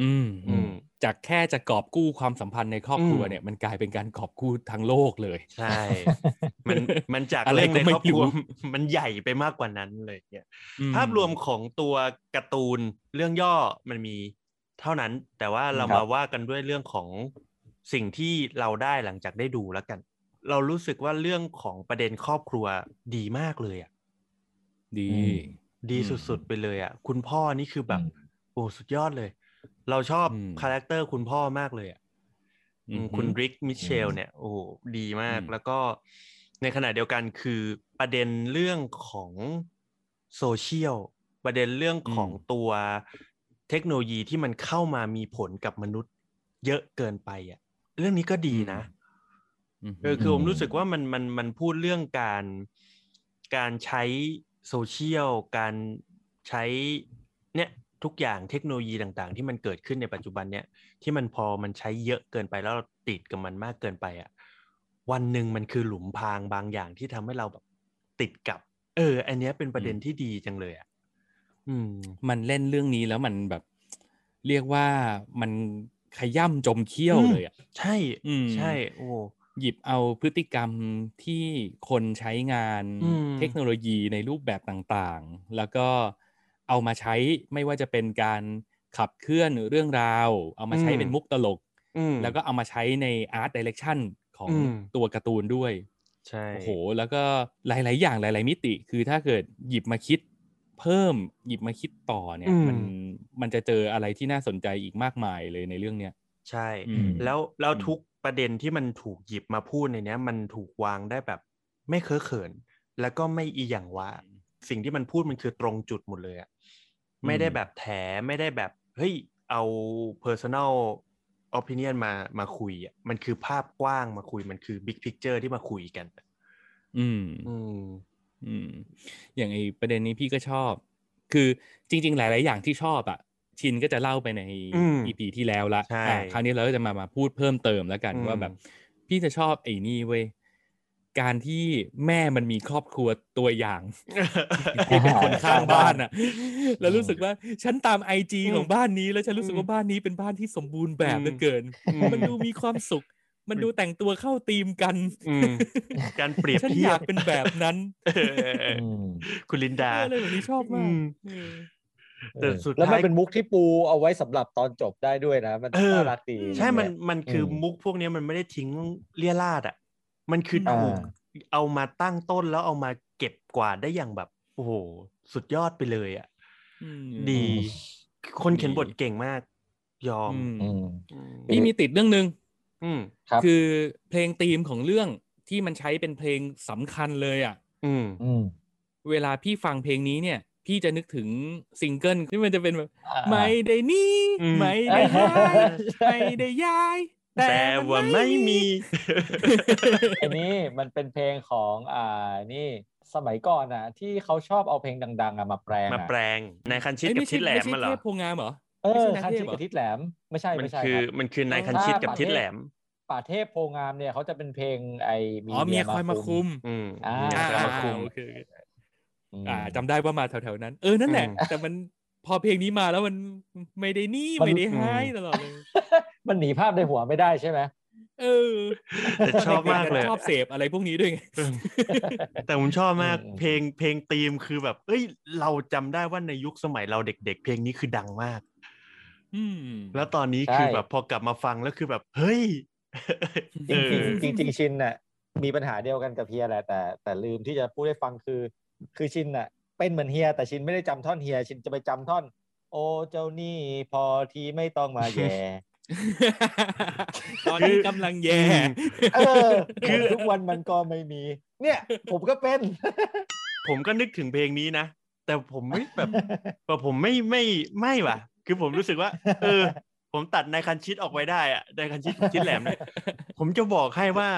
อืมอืมจากแค่จะกอบกู้ความสัมพันธ์ในครอบครัวอืมเนี่ย มันกลายเป็นการกอบกู้ทั้งโลกเลย ใช่ มันมันจากอะไรเรื่องก็ในไม่ครอบครัวรู้มันใหญ่ไปมากกว่านั้นเลยเนี่ยอืภาพรวมของตัวการ์ตูนเรื่องย่อมันมีเท่านั้น แต่ว่าเราครับมาว่ากันด้วยเรื่องของสิ่งที่เราได้หลังจากได้ดูแล้วกัน เรารู้สึกว่าเรื่องของประเด็นครอบครัวดีมากเลยอะดีอืมดีอืมสุดๆไปเลยอะ คุณพ่อนี่คือแบบอืมโอ้สุดยอดเลย เราชอบอืม character คุณพ่อมากเลยอะอืมคุณริกมิเชลอืมเนี่ย โอ้โหดีมากอืมแล้วก็ในขณะเดียวกันคือประเด็นเรื่องของโซเชียลประเด็นเรื่องของตัวเทคโนโลยีที่มันเข้ามามีผลกับมนุษย์เยอะเกินไปอะ เรื่องนี้ก็ดีนะม เออคือผมอืมรู้สึกว่ามันมันมันพูดเรื่องการการใช้โซเชียลการใช้เนี่ยทุกอย่างเทคโนโลยีต่างๆ ที่มันเกิดขึ้นในปัจจุบันเนี่ยที่มันพอมันใช้เยอะเกินไปแล้วเราติดกับมันมากเกินไปอะวันหนึ่งมันคือหลุมพรางบางอย่างที่ทำให้เราแบบติดกับ เออ อันเนี้ยเป็นประเด็นที่ดีจังเลยอะอืม มันเล่นเรื่องนี้แล้วมันแบบ เรียกว่ามันขย่ำจมเขี้ยวอืมเลยอะใช่อืมใช่ โอ้ หยิบเอาพฤติกรรมที่คนใช้งานอืมเทคโนโลยีในรูปแบบต่างๆ แล้วก็เอามาใช้ไม่ว่าจะเป็นการขับเคลื่อนเรื่องราว เอามาใช้เป็นมุกตลกอืมแล้วก็เอามาใช้ในอาร์ตดิเรกชันของอืมตัวการ์ตูนด้วย ใช่ โอ้โห แล้วก็หลาย ๆ อย่างหลาย ๆ มิติ คือถ้าเกิดหยิบมาคิดเพิ่มหยิบมาคิดต่อเนี่ยอืมมันมันจะเจออะไรที่น่าสนใจอีกมากมายเลยในเรื่องเนี้ยใช่อืมแล้วแล้วอืมทุก ประเด็นที่มันถูกหยิบมาพูดในเนี้ย มันถูกวางได้แบบ ไม่เคอะเขิน แล้วก็ไม่อีหยังว่า สิ่งที่มันพูดมันคือตรงจุดหมดเลยอะไม่ได้แบบแถไม่ได้แบบเฮ้ยเอา personal opinion มามาคุยอะมันคือภาพกว้างมาคุยมันคือ big picture ที่มาคุยกัน อืมอืมอืมอย่างไอประเด็นนี้พี่ก็ชอบ คือจริง ๆ หลาย ๆ อย่างที่ชอบอะ ชินก็จะเล่าไปในอืมอีพีที่แล้วละใช่อะคราวนี้เราก็จะมามาพูดเพิ่มเติมแล้วกันอืมว่าแบบ พี่จะชอบไอ้นี่เว้ยการที่แม่มันมีครอบครัวตัวอย่างที่เป็นคนข้างบ้านอะ แล้วรู้สึกว่าฉันตามไอจีอืมของบ้านนี้แล้วฉันรู้สึกอืมว่าบ้านนี้เป็นบ้านที่สมบูรณ์แบบเหลือเกินอืมมันดูมีความสุข มันดูแต่งตัวเข้าธีมกันอืมการเปรียบฉันเทีอยยาบกเป็นแบบนั้นเออเออเอออืมคุณลินดาเอออะไรแบบนี้ชอบมากอืมเออ แต่สุดแล้วมันท้ายเป็นมุกที่ปูเอาไว้สำหรับตอนจบได้ด้วยนะ มันเออน่ารักดีใช่มันเยมันคืออมมุกพวกเนี้ยมันไม่ได้ทิ้งเลี่ยราดอะ มันคืออ่าถูกเอามาตั้งต้นแล้วเอามาเก็บกวาดได้อย่างแบบโอ้โหสุดยอดไปเลยอะอืมดี คนเขียนดีบทเก่งมาก ยอมอืมอืมอืมพี่มีติดเรื่องหนึ่งอืมครับคือเพลงธีมของเรื่องที่มันใช้เป็นเพลงสำคัญเลยอะอืมอืมเวลาพี่ฟังเพลงนี้เนี่ย พี่จะนึกถึงซิงเกิลที่มันจะเป็นแบบอ่าไม่ได้หนี่อืมไม่ได้ย้ายไม่ได้ย้ายแต่ว่าไม่มีอันนี้มันเป็นเพลงของอ่านี่สมัยก่อนอะ ที่เขาชอบเอาเพลงดัง ๆอะมาแปลงมาอะแปลงในคันชิดเอ้ยกับไม่ใช่ทิศแหลมไม่มาใช่เหรอเทพโพงามเหรอเอไม่อใช่นาคันเทชิพดเหรกับอทิศแหลมไม่ใช่มันไม่ใช่คือครับมันคือนายคันชิดกับถ้าทิศแหลมป่าเทพโพงามเนี่ยเขาจะเป็นเพลงไอ้มีอ๋อเมียคอยมาคุม อืมอ่ามีอ่าใครมาคุมโอเคโอเคอืมอ่าจำได้ว่ามาแถวๆนั้น เออนั่นแหละอืมแต่มันพอเพลงนี้มาแล้วมันไม่ได้หนี่มันไม่ได้หายอืมตลอดเลยมันหนีภาพในหัวไม่ได้ใช่ไหมเออแต่ชอบมากเลยชอบเสพอะไรพวกนี้ด้วยไงเออแต่ผมชอบมากอืมเพลงเพลงธีมคือแบบ เอ้ย เราจำได้ว่าในยุคสมัยเราเด็ก ๆ เพลงนี้คือดังมาก อืมแล้วตอนนี้ใช่คือแบบพอกลับมาฟังแล้วคือแบบ เฮ้ยจริงเออๆจริงๆจริงๆชินน่ะมีปัญหาเดียวกันกับเฮียแหละแต่ แต่ลืมที่จะพูดให้ฟังคือ คือชินน่ะเป็นเหมือนเฮียแต่ชินไม่ได้จำท่อนเฮีย ชินจะไปจำท่อน โอ้เจ้านี่พอทีไม่ต้องมาแย่ตอนนี้กำลังแย่เออคือทุกวันมันก็ไม่มี เนี่ย ผมก็เป็น ผมก็นึกถึงเพลงนี้นะแต่ผมไม่แบบแบบผมไม่ไม่ไม่ว่ะ คือผมรู้สึกว่า เออ ผมตัดนายคันชิดออกไปได้อะนายคันชิดชิดแหลมเนี่ยผมจะบอกให้ว่า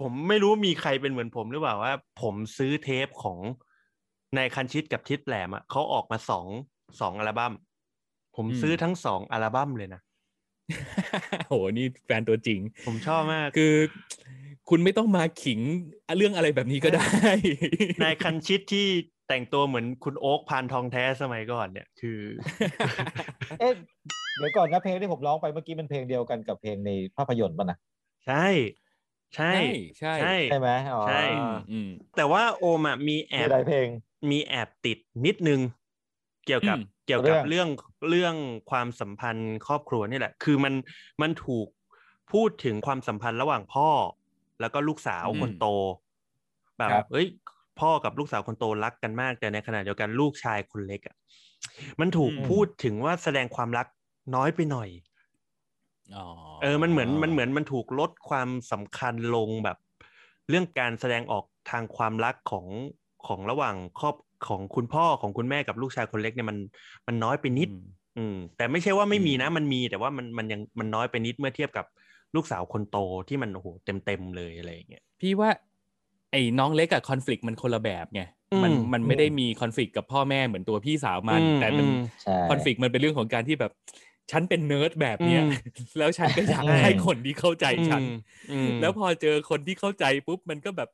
ผมไม่รู้มีใครเป็นเหมือนผมหรือเปล่าว่า ผมซื้อเทปของนายคันชิดกับทิดแหลมอะเขาออกมาสองสองอัลบั้มผมอืมซื้อทั้งสองอัลบั้มเลยนะโหนี่แฟนตัวจริง ผมชอบมาก คือ คุณไม่ต้องมาขิงเรื่องอะไรแบบนี้ก็ได้ นายคันชิดที่แต่งตัวเหมือนคุณโอ๊คพานทองแท้สมัยก่อนเนี่ยคือ เอ๊ะเดี๋ยวก่อนนะเพลงที่ผมร้องไปเมื่อกี้เป็นเพลงเดียวกันกับเพลงในภาพยนตร์ป่ะนะใช่ ใช่ใช่ใช่ใช่ไหมอ๋อใช่อืมอืมแต่ว่าโอมอะมีแอมีบหลายเพลง มีแอบติดนิดนึง เกี่ยวกับอืมเกี่ยวกับเรื่เรื่อองงเรื่องความสัมพันธ์ครอบครัวนี่แหละ คือมันมันถูกพูดถึงความสัมพันธ์ระหว่างพ่อ แล้วก็ลูกสาวอืมคนโต แบบครับเอ้ย พ่อกับลูกสาวคนโตรักกันมากแต่ในขณะเดียวกันลูกชายคนเล็กอะมันถูกอืมพูดถึงว่าแสดงความรักน้อยไปหน่อยอ๋อ เออมันเหมือนมันเหมือนมันถูกลดความสำคัญลงแบบ เรื่องการแสดงออกทางความรักของของระหว่างครอบของคุณพ่อของคุณแม่กับลูกชายคนเล็กเนี่ยมันมันน้อยไปนิด อืมอืมแต่ไม่ใช่ว่าไม่มีอืมนะ มันมีแต่ว่ามันมันยังมันน้อยไปนิดเมื่อเทียบกับลูกสาวคนโตที่มันโอ้โหเต็มเต็มๆเลยอะไรอย่างเงี้ยพี่ว่า ไอ้น้องเล็กอะคอน FLICT มันคนละแบบไงมันอืมมันไม่ได้มี conflict กับพ่อแม่เหมือนตัวพี่สาวมันอืมแต่มันอืมใช่ conflict มันเป็นเรื่องของการที่แบบ ฉันเป็นเนิร์ดแบบเนี้ยอืมแล้วฉันก็อยากใช่ให้คนที่เข้าใจฉันอืมอืมแล้วพอเจอคนที่เข้าใจปุ๊บมันก็แบบ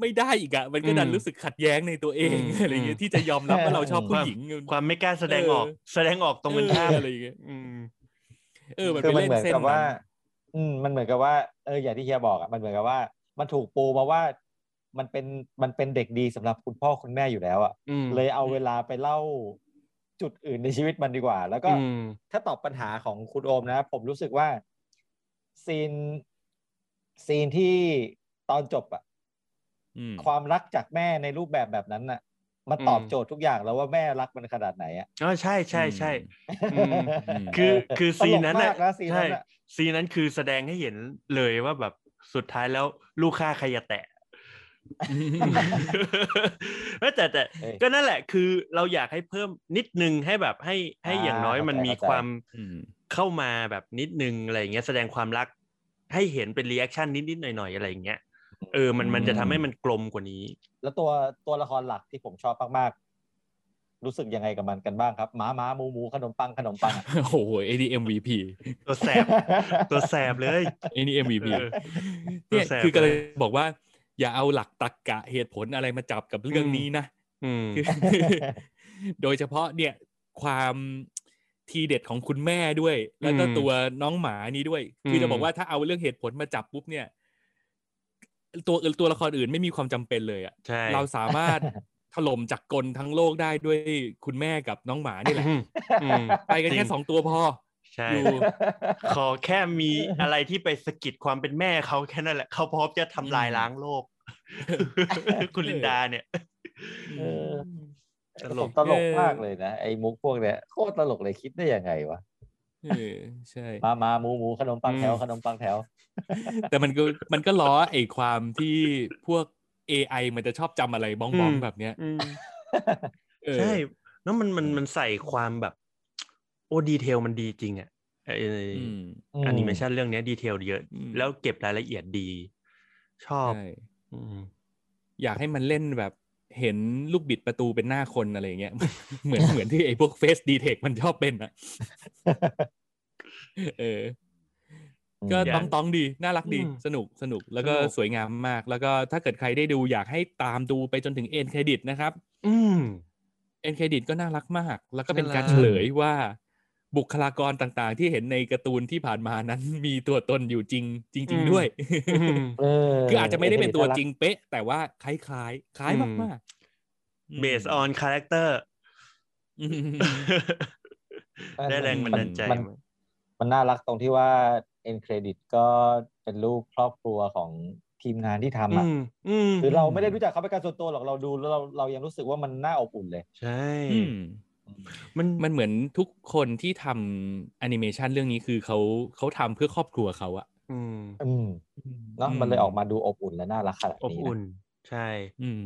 ไม่ได้อีกอะมันก็ดันอืมรู้สึกขัดแย้งในตัวเองอืมอะไรเงี้ยที่จะยอมรับว่าเราชอบผู้หญิง ความไม่กล้าแสดงออกเออแสดงออกตรงกันข้ามเอออะไรอย่างเงี้ยอืมเออมันคืไปอมันเล่นเหมือนเส้นกับว่านั้นอืมมันเหมือนกับว่าเอออย่างที่เฮียบอกอะมันเหมือนกับว่า มันถูกปูมาว่ามันเป็นมันเป็นเด็กดีสำหรับคุณพ่อคุณแม่อยู่แล้วอะอืมเลยเอาเวลาไปเล่า จุดอื่นในชีวิตมันดีกว่า แล้วก็อืมถ้าตอบปัญหาของคุณโอมนะ ผมรู้สึกว่าซีนซีนที่ตอนจบอะอืมความรักจากแม่ในรูปแบบแบบนั้นน่ะ มันตอบอืมโจทย์ทุกอย่างแล้วว่าแม่รักมันขนาดไหนอะอ๋อใช่ใช่ใช่อืมอืมคือคือตลกซีนนั้นมากนะซีนนั้นใช่อะซีนนั้นคือแสดงให้เห็นเลยว่าแบบสุดท้ายแล้วลูกฆ่าใครอย่าแตะ ไม่แต่แต่เอ้ยก็นั่นแหละคือเราอยากให้เพิ่มนิดนึงให้แบบให้ให้อ่าอย่างน้อยเข้าใจมันมีเข้าใจความอืมเข้ามาแบบนิดนึงอะไรอย่างเงี้ยแสดงความรักให้เห็นเป็น reaction นิดๆหน่อยๆอะไรอย่างเงี้ยเออมันมันจะทำให้มันกลมกว่านี้ แล้วตัวตัวละครหลักที่ผมชอบมากๆ รู้สึกยังไงกับมันกันบ้างครับหมาหมาหมูหมูขนมปังขนมปังอะโอ้โหไอ้นี่ MVP ตัวแสบตัวแสบเลยไอ้นี่ MVP เออเนี่ยตัวแสบคือก็เลยเลยบอกว่า อย่าเอาหลักตรรกะเหตุผลอะไรมาจับกับเรื่องนี้นะอืมคือโดยเฉพาะเนี่ยความทีเด็ดของคุณแม่ด้วย แล้วก็อืมตัวน้องหมานี้ด้วย คือมจะบอกว่าถ้าเอาเรื่องเหตุผลมาจับปุ๊บเนี่ย ตัวตัวละครอื่นไม่มีความจำเป็นเลยอะใช่เราสามารถถล่มจากกลทั้งโลกได้ด้วยคุณแม่กับน้องหมานี่แหละอืมอืมไปกันจริแค่งสองตัวพอ ใช่อยู่ขอแค่มีอะไรที่ไปสะกิดความเป็นแม่เขาแค่นั้นแหละเขาพร้อมจะทำลายอืมล้างโลก คุณลินดาเนี่ยเออตลผกมตลกมากเลยนะไอ้มุกพวกเนี้ยโคตรตลกเลยคิดได้ยังไงวะเออใช่มามาหมูหมูขนมปังแถวอืมขนมปังแถว แต่มันก็มันก็ล้อไอ้ความที่พวก AI มันจะชอบจำอะไรบ้องอืๆมแบบเนี้ยอืมเออใช่แล้วมันมันมันใส่ความแบบ โอ้ detail มันดีจริงอะไออืมอืมแอนิเมชันเรื่องเนี้ย detail เยอะอืมแล้วเก็บรายละเอียดดี ชอบใช่อืมอยากให้มันเล่นแบบเห็นลูกบิดประตูเป็นหน้าคนอะไรอย่างเงี้ย เหมือนเหมือนที่ไอ้พวก face detect มันชอบเป็นอะเออ ก็อย่าต้องต้องดี น่ารักดีอืมสนุกสนุก แล้วก็สนุกสวยงามมาก แล้วก็ถ้าเกิดใครได้ดูอยากให้ตามดูไปจนถึง end credit นะครับ อืม end credit ก็น่ารักมาก แล้วก็เป็นการน่ารักเฉลยว่า บุคลากรต่างๆ ที่เห็นในการ์ตูนที่ผ่านมานั้น มีตัวตนอยู่จริง จริง ๆ ด้วยอืมเออคืออาจจะไม่ได้เป็นตัวจริงเป๊ะ แต่ว่าคล้ายๆคล้ายคล้ายอืมมากๆอืม based on character อืมได้แรงบันดาลใจมันมามันน่ารักตรงที่ว่า end credit ก็เป็นรูปครอบครัวของทีมงานที่ทำอือะมอืมคือเราไม่ได้รู้จักเขาเป็นการส่วนตัวหรอกเราดูแล้วเราเรายังรู้สึกว่ามันน่าอบอุ่นเลย ใช่อื มมันมันเหมือนทุกคนที่ทำแอนิเมชันเรื่องนี้คือเขาเขาทำเพื่อครอบครัวเขาอะอืมอืมเนาะมันเลยออกมาดูอบอุ่นและน่ารักขนาดอบนี้อุ่นนะใช่ อืม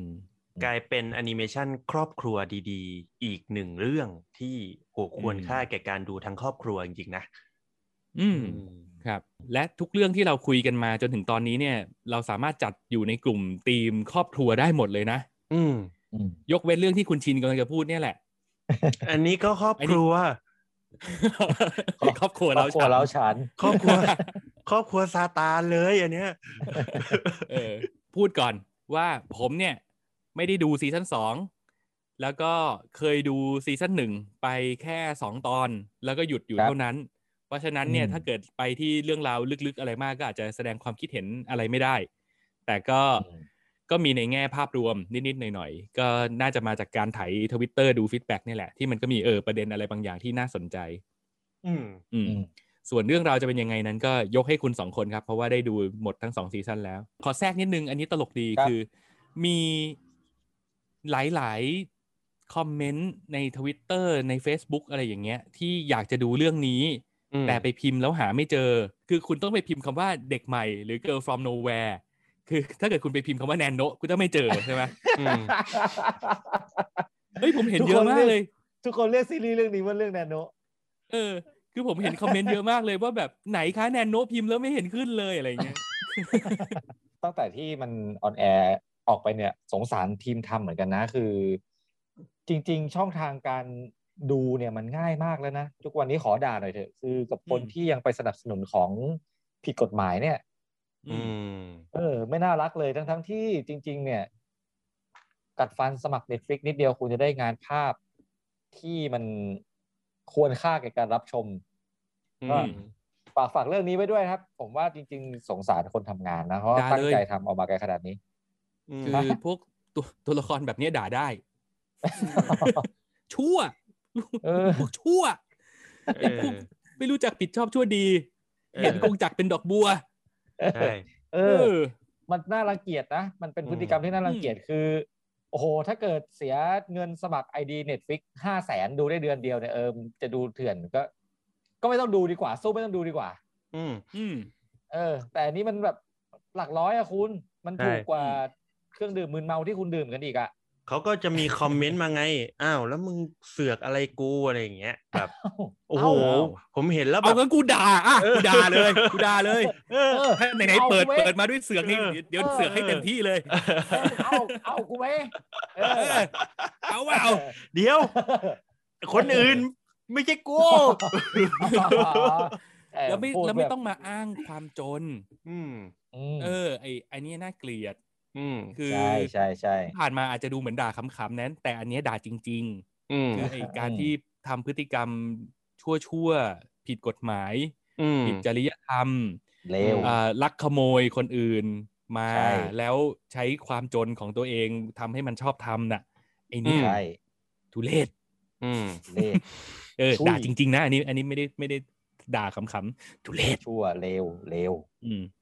กลายเป็นแอนิเมชันครอบครัวดีๆ อีกหนึ่งเรื่องที่โหควรค่าแก่การดูทั้งครอบครัวจริงๆนะ อืมอืมครับ และทุกเรื่องที่เราคุยกันมาจนถึงตอนนี้เนี่ย เราสามารถจัดอยู่ในกลุ่มทีมครอบครัวได้หมดเลยนะอืมอืมยกเว้นเรื่องที่คุณชินกำลังจะพูดเนี่ยแหละ อันนี้ก็ครอบครัว ครอบครัวครเราอบครัวเราฉัน ครอบครัว ครอบครัวซาตานเลยอันเนี้ยเออพูดก่อนว่าผมเนี่ยไม่ได้ดูซีซั่นสองแล้วก็เคยดูseason หนึ่งไปแค่สองตอน แล้วก็หยุดอยู่ครับเท่านั้น เพราะฉะนั้นเนี่ยอืมถ้าเกิดไปที่เรื่องราวลึกๆอะไรมากก็อาจจะแสดงความคิดเห็นอะไรไม่ได้ แต่ก็อืม ก็มีในแง่ภาพรวมนิด ๆ หน่อย ๆ ก็น่าจะมาจากการไถทวิตเตอร์ดู feedback นี่แหละ ที่มันก็มีเออประเด็นอะไรบางอย่างที่น่าสนใจอืมอืมอืมส่วนเรื่องราวจะเป็นยังไงนั้นก็ยกให้คุณสองคนครับ เพราะว่าได้ดูหมดทั้งสอง season แล้ว ขอแทรกนิดนึง อันนี้ตลกดีครับ คือมีหลาย ๆ comment ในทวิตเตอร์ใน Facebook อะไรอย่างเงี้ย ที่อยากจะดูเรื่องนี้อืมแต่ไปพิมพ์แล้วหาไม่เจอ คือคุณต้องไปพิมพ์คำว่าเด็กใหม่หรือ girl from nowhere คือ ถ้าเกิดคุณไปพิมพ์คำว่าแนนโนคุณจะไม่เจอใช่ไหมอืมเฮ้ยผมเห็นทุกคนเรียกเยอะมากเลย ทุกคนเรียกซีรีส์เรื่องนี้ว่าเรื่องแนนโนเออ คือผมเห็น comment เยอะมากเลยว่าแบบไหนคะแนนโนพิมพ์แล้วไม่เห็นขึ้นเลยอะไรเงี้ยตั้งแต่ที่มัน on air ออกไปเนี่ยสงสารทีมทำเหมือนกันนะ คือ จริง ๆ ช่องทางการดูเนี่ยมันง่ายมากแล้วนะ ทุกวันนี้ขอด่าหน่อยเถอะ คือกับคนอืมที่ยังไปสนับสนุนของผิดกฎหมายเนี่ยอืม เออ ไม่น่ารักเลยทั้งทั้งที่จริง ๆ เนี่ย กัดฟันสมัคร Netflix นิดเดียวคุณจะได้งานภาพที่มันควรค่าแก่การรับชมอืก็มฝากฝากเรื่องนี้ไว้ด้วยครับ ผมว่าจริง ๆ สงสารคนทำงานนะเพราะว่าด่าตั้งเลยใจทำออกมาไกลขนาดนี้อืมคือพวกตัวตัวละครแบบเนี้ยด่าได้ ชั่วเออพวกชั่วเอไอ้อพวกไม่รู้จักผิดชอบชั่วดีเออเห็นกงจักรเป็นดอกบัว ใช่เอเอออ มันน่ารังเกียจนะ มันเป็นพฤติกรรมที่น่ารังเกียจคือ โอ้โห ถ้าเกิดเสียเงินสมัคร ID Netflix ห้าแสนดูได้เดือนเดียวเนี่ยเออจะดูเถื่อนก็ ก็ไม่ต้องดูดีกว่า สู้ไม่ต้องดูดีกว่า อืมอืมเออ แต่อันนี้มันแบบหลักร้อยอะคุณ มันใช่ถูกกว่าเครื่องดื่มมึนเมาที่คุณดื่มกันอีกอะ เขาก็จะมีคอมเมนต์มาไง อ้าว แล้วมึงเสือกอะไรกูอะไรอย่างเงี้ยแบบโอ้โหเาผมเห็นแล้วแบเอาบงั้นกูด่าอะเออกูด่าเลยกูด่าเลยเออเออถ้าไหนๆเปิดเอาเว้ยเปิดมาด้วยเสือกนี่เออ เดี๋ยวเสือกให้เต็มที่เลยเออเอาเอากูไหมเอเอออเอาว่าเอาเดี๋ยว คนอื่นไม่ใช่กูแล้วไม่พูดแล้วไม่บบต้องมาอ้างความจน อืมอืมเออไอไอเนี้ยน่าเกลียด อืมคือใช่ใช่ใช่ที่ผ่านมาอาจจะดูเหมือนด่าขำๆนั้น แต่อันเนี้ยด่าจริงอืมๆคือไอการอืมที่ทำพฤติกรรมชั่วๆผิดกฎหมายอืมผิดจริยธรรมเลวอ่าลักขโมยคนอื่นมาใช่แล้วใช้ความจนของตัวเองทำให้มันชอบทำน่ะไอเนี้ยใช่ทุเลศอืมเลวเออชุยด่าจริง ๆ นะ อันนี้ อันนี้ไม่ได้ไม่ได้ด่าขำๆทุเลศชั่วเลวเลวอืมอืม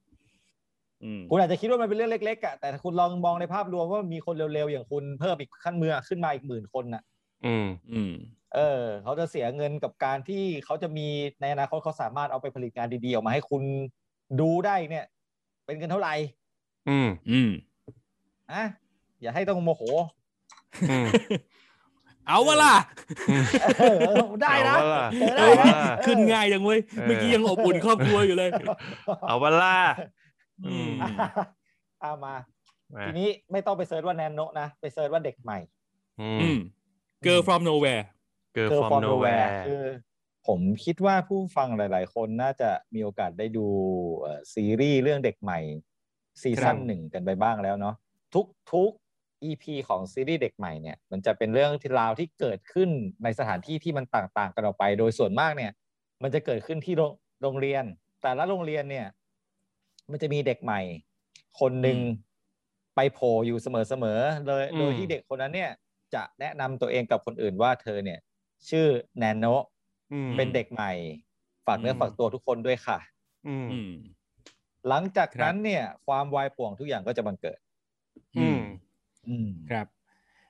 คุณอาจจะคิดว่ามันเป็นเรื่องเล็กๆอะแต่ถ้าคุณลองมองในภาพรวมว่ามีคนเร็วๆอย่างคุณเพิ่มอีกขั้นเมืองขึ้นมาอีกหมื่นคนน่ะ อืมอืมเออเขาจะเสียเงินกับการที่เขาจะมีในอนาคตเขาสามารถเอาไปผลิตงานดีๆออกมาให้คุณดูได้เนี่ย เป็นเงินเท่าไหร่ อืมอืมอะอย่าให้ต้องโมโหอืมเอาวะล่ะเออเออได้นะเอาวะล่ะเออได้เอาวะนะล่ะขึ้นง่ายจังเว้ยเออเมื่อกี้ยังอบอุ่นครอบครัวอยู่เลย เอาวะล่ะอืมอืม เอามามา ทีนี้ไม่ต้องไปเซิร์ชว่าแนนโนนะ ไปเซิร์ชว่าเด็กใหม่ อือืมม girl from nowhere เกิร์เฟอร์มโนแวร์คือผมคิดว่าผู้ฟังหลาย ๆ คนน่าจะมีโอกาสได้ดูเอ่อซีรีส์เรื่องเด็กใหม่ ซีซั่นครับหนึ่งกันไปบ้างแล้วเนาะทุกทุก EP ของซีรีส์เด็กใหม่เนี่ย มันจะเป็นเรื่องที่ราวที่เกิดขึ้นในสถานที่ที่มันต่าง ๆ กันออกไป โดยส่วนมากเนี่ย มันจะเกิดขึ้นที่โรงโรงเรียน แต่ละโรงเรียนเนี่ย มันจะมีเด็กใหม่ คนหนึ่งไปโผล่อยู่เสมอๆเลยอืมโดยที่เด็กคนนั้นเนี่ย จะแนะนำตัวเองกับคนอื่นว่าเธอเนี่ย ชื่อแนนโนอืมเป็นเด็กใหม่ ฝากเนื้ออืมฝากตัวทุกคนด้วยค่ะ อืมอืมหลังจากครับนั้นเนี่ย ความวายป่วงทุกอย่างก็จะบังเกิด อืมอืมครับ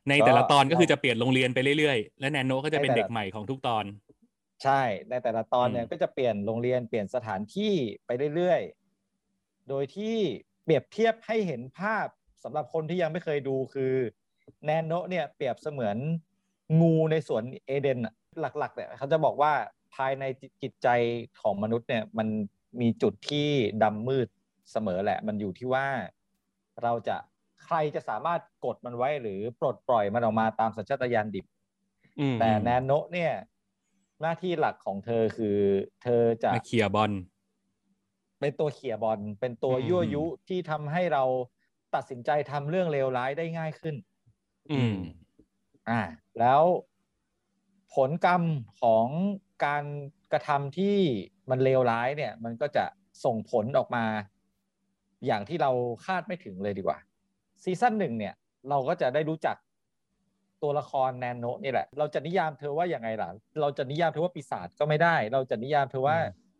ในก็แต่ละตอนก็คือจะเปลี่ยนโรงเรียนไปเรื่อยๆ และแนนโนก็จะเป็นในแต่ละเด็กใหม่ของทุกตอน ใช่ ในแต่ละตอนเนี่ยอืมก็จะเปลี่ยนโรงเรียนเปลี่ยนสถานที่ไปเรื่อยๆ โดยที่เปรียบเทียบให้เห็นภาพสำหรับคนที่ยังไม่เคยดูคือแนนโนเนี่ยเปรียบเสมือนงูในสวนเอเดนอะหลักๆเนี่ยเขาจะบอกว่าภายในจิตใจของมนุษย์เนี่ยมันมีจุดที่ดำมืดเสมอแหละ มันอยู่ที่ว่าเราจะใครจะสามารถกดมันไว้หรือปลดปล่อยมันออกมาตามสัญชาตญาณดิบอืมแต่แนนโนเนี่ย หน้าที่หลักของเธอคือ เธอจะมาเคลียร์บอล เป็นตัวเขี่ยบอลเป็นตัวยั่วยุที่ทำให้เราตัดสินใจทำเรื่องเลวร้ายได้ง่ายขึ้น อืม อ่า แล้วผลกรรมของการกระทำที่มันเลวร้ายเนี่ย มันก็จะส่งผลออกมา อย่างที่เราคาดไม่ถึงเลยดีกว่า ซีซั่นหนึ่งเนี่ย เราก็จะได้รู้จักตัวละครแนนโนนี่แหละ เราจะนิยามเธอว่าอย่างไงล่ะ เราจะนิยามเธอว่าปีศาจก็ไม่ได้ เราจะนิยามเธอว่าอืม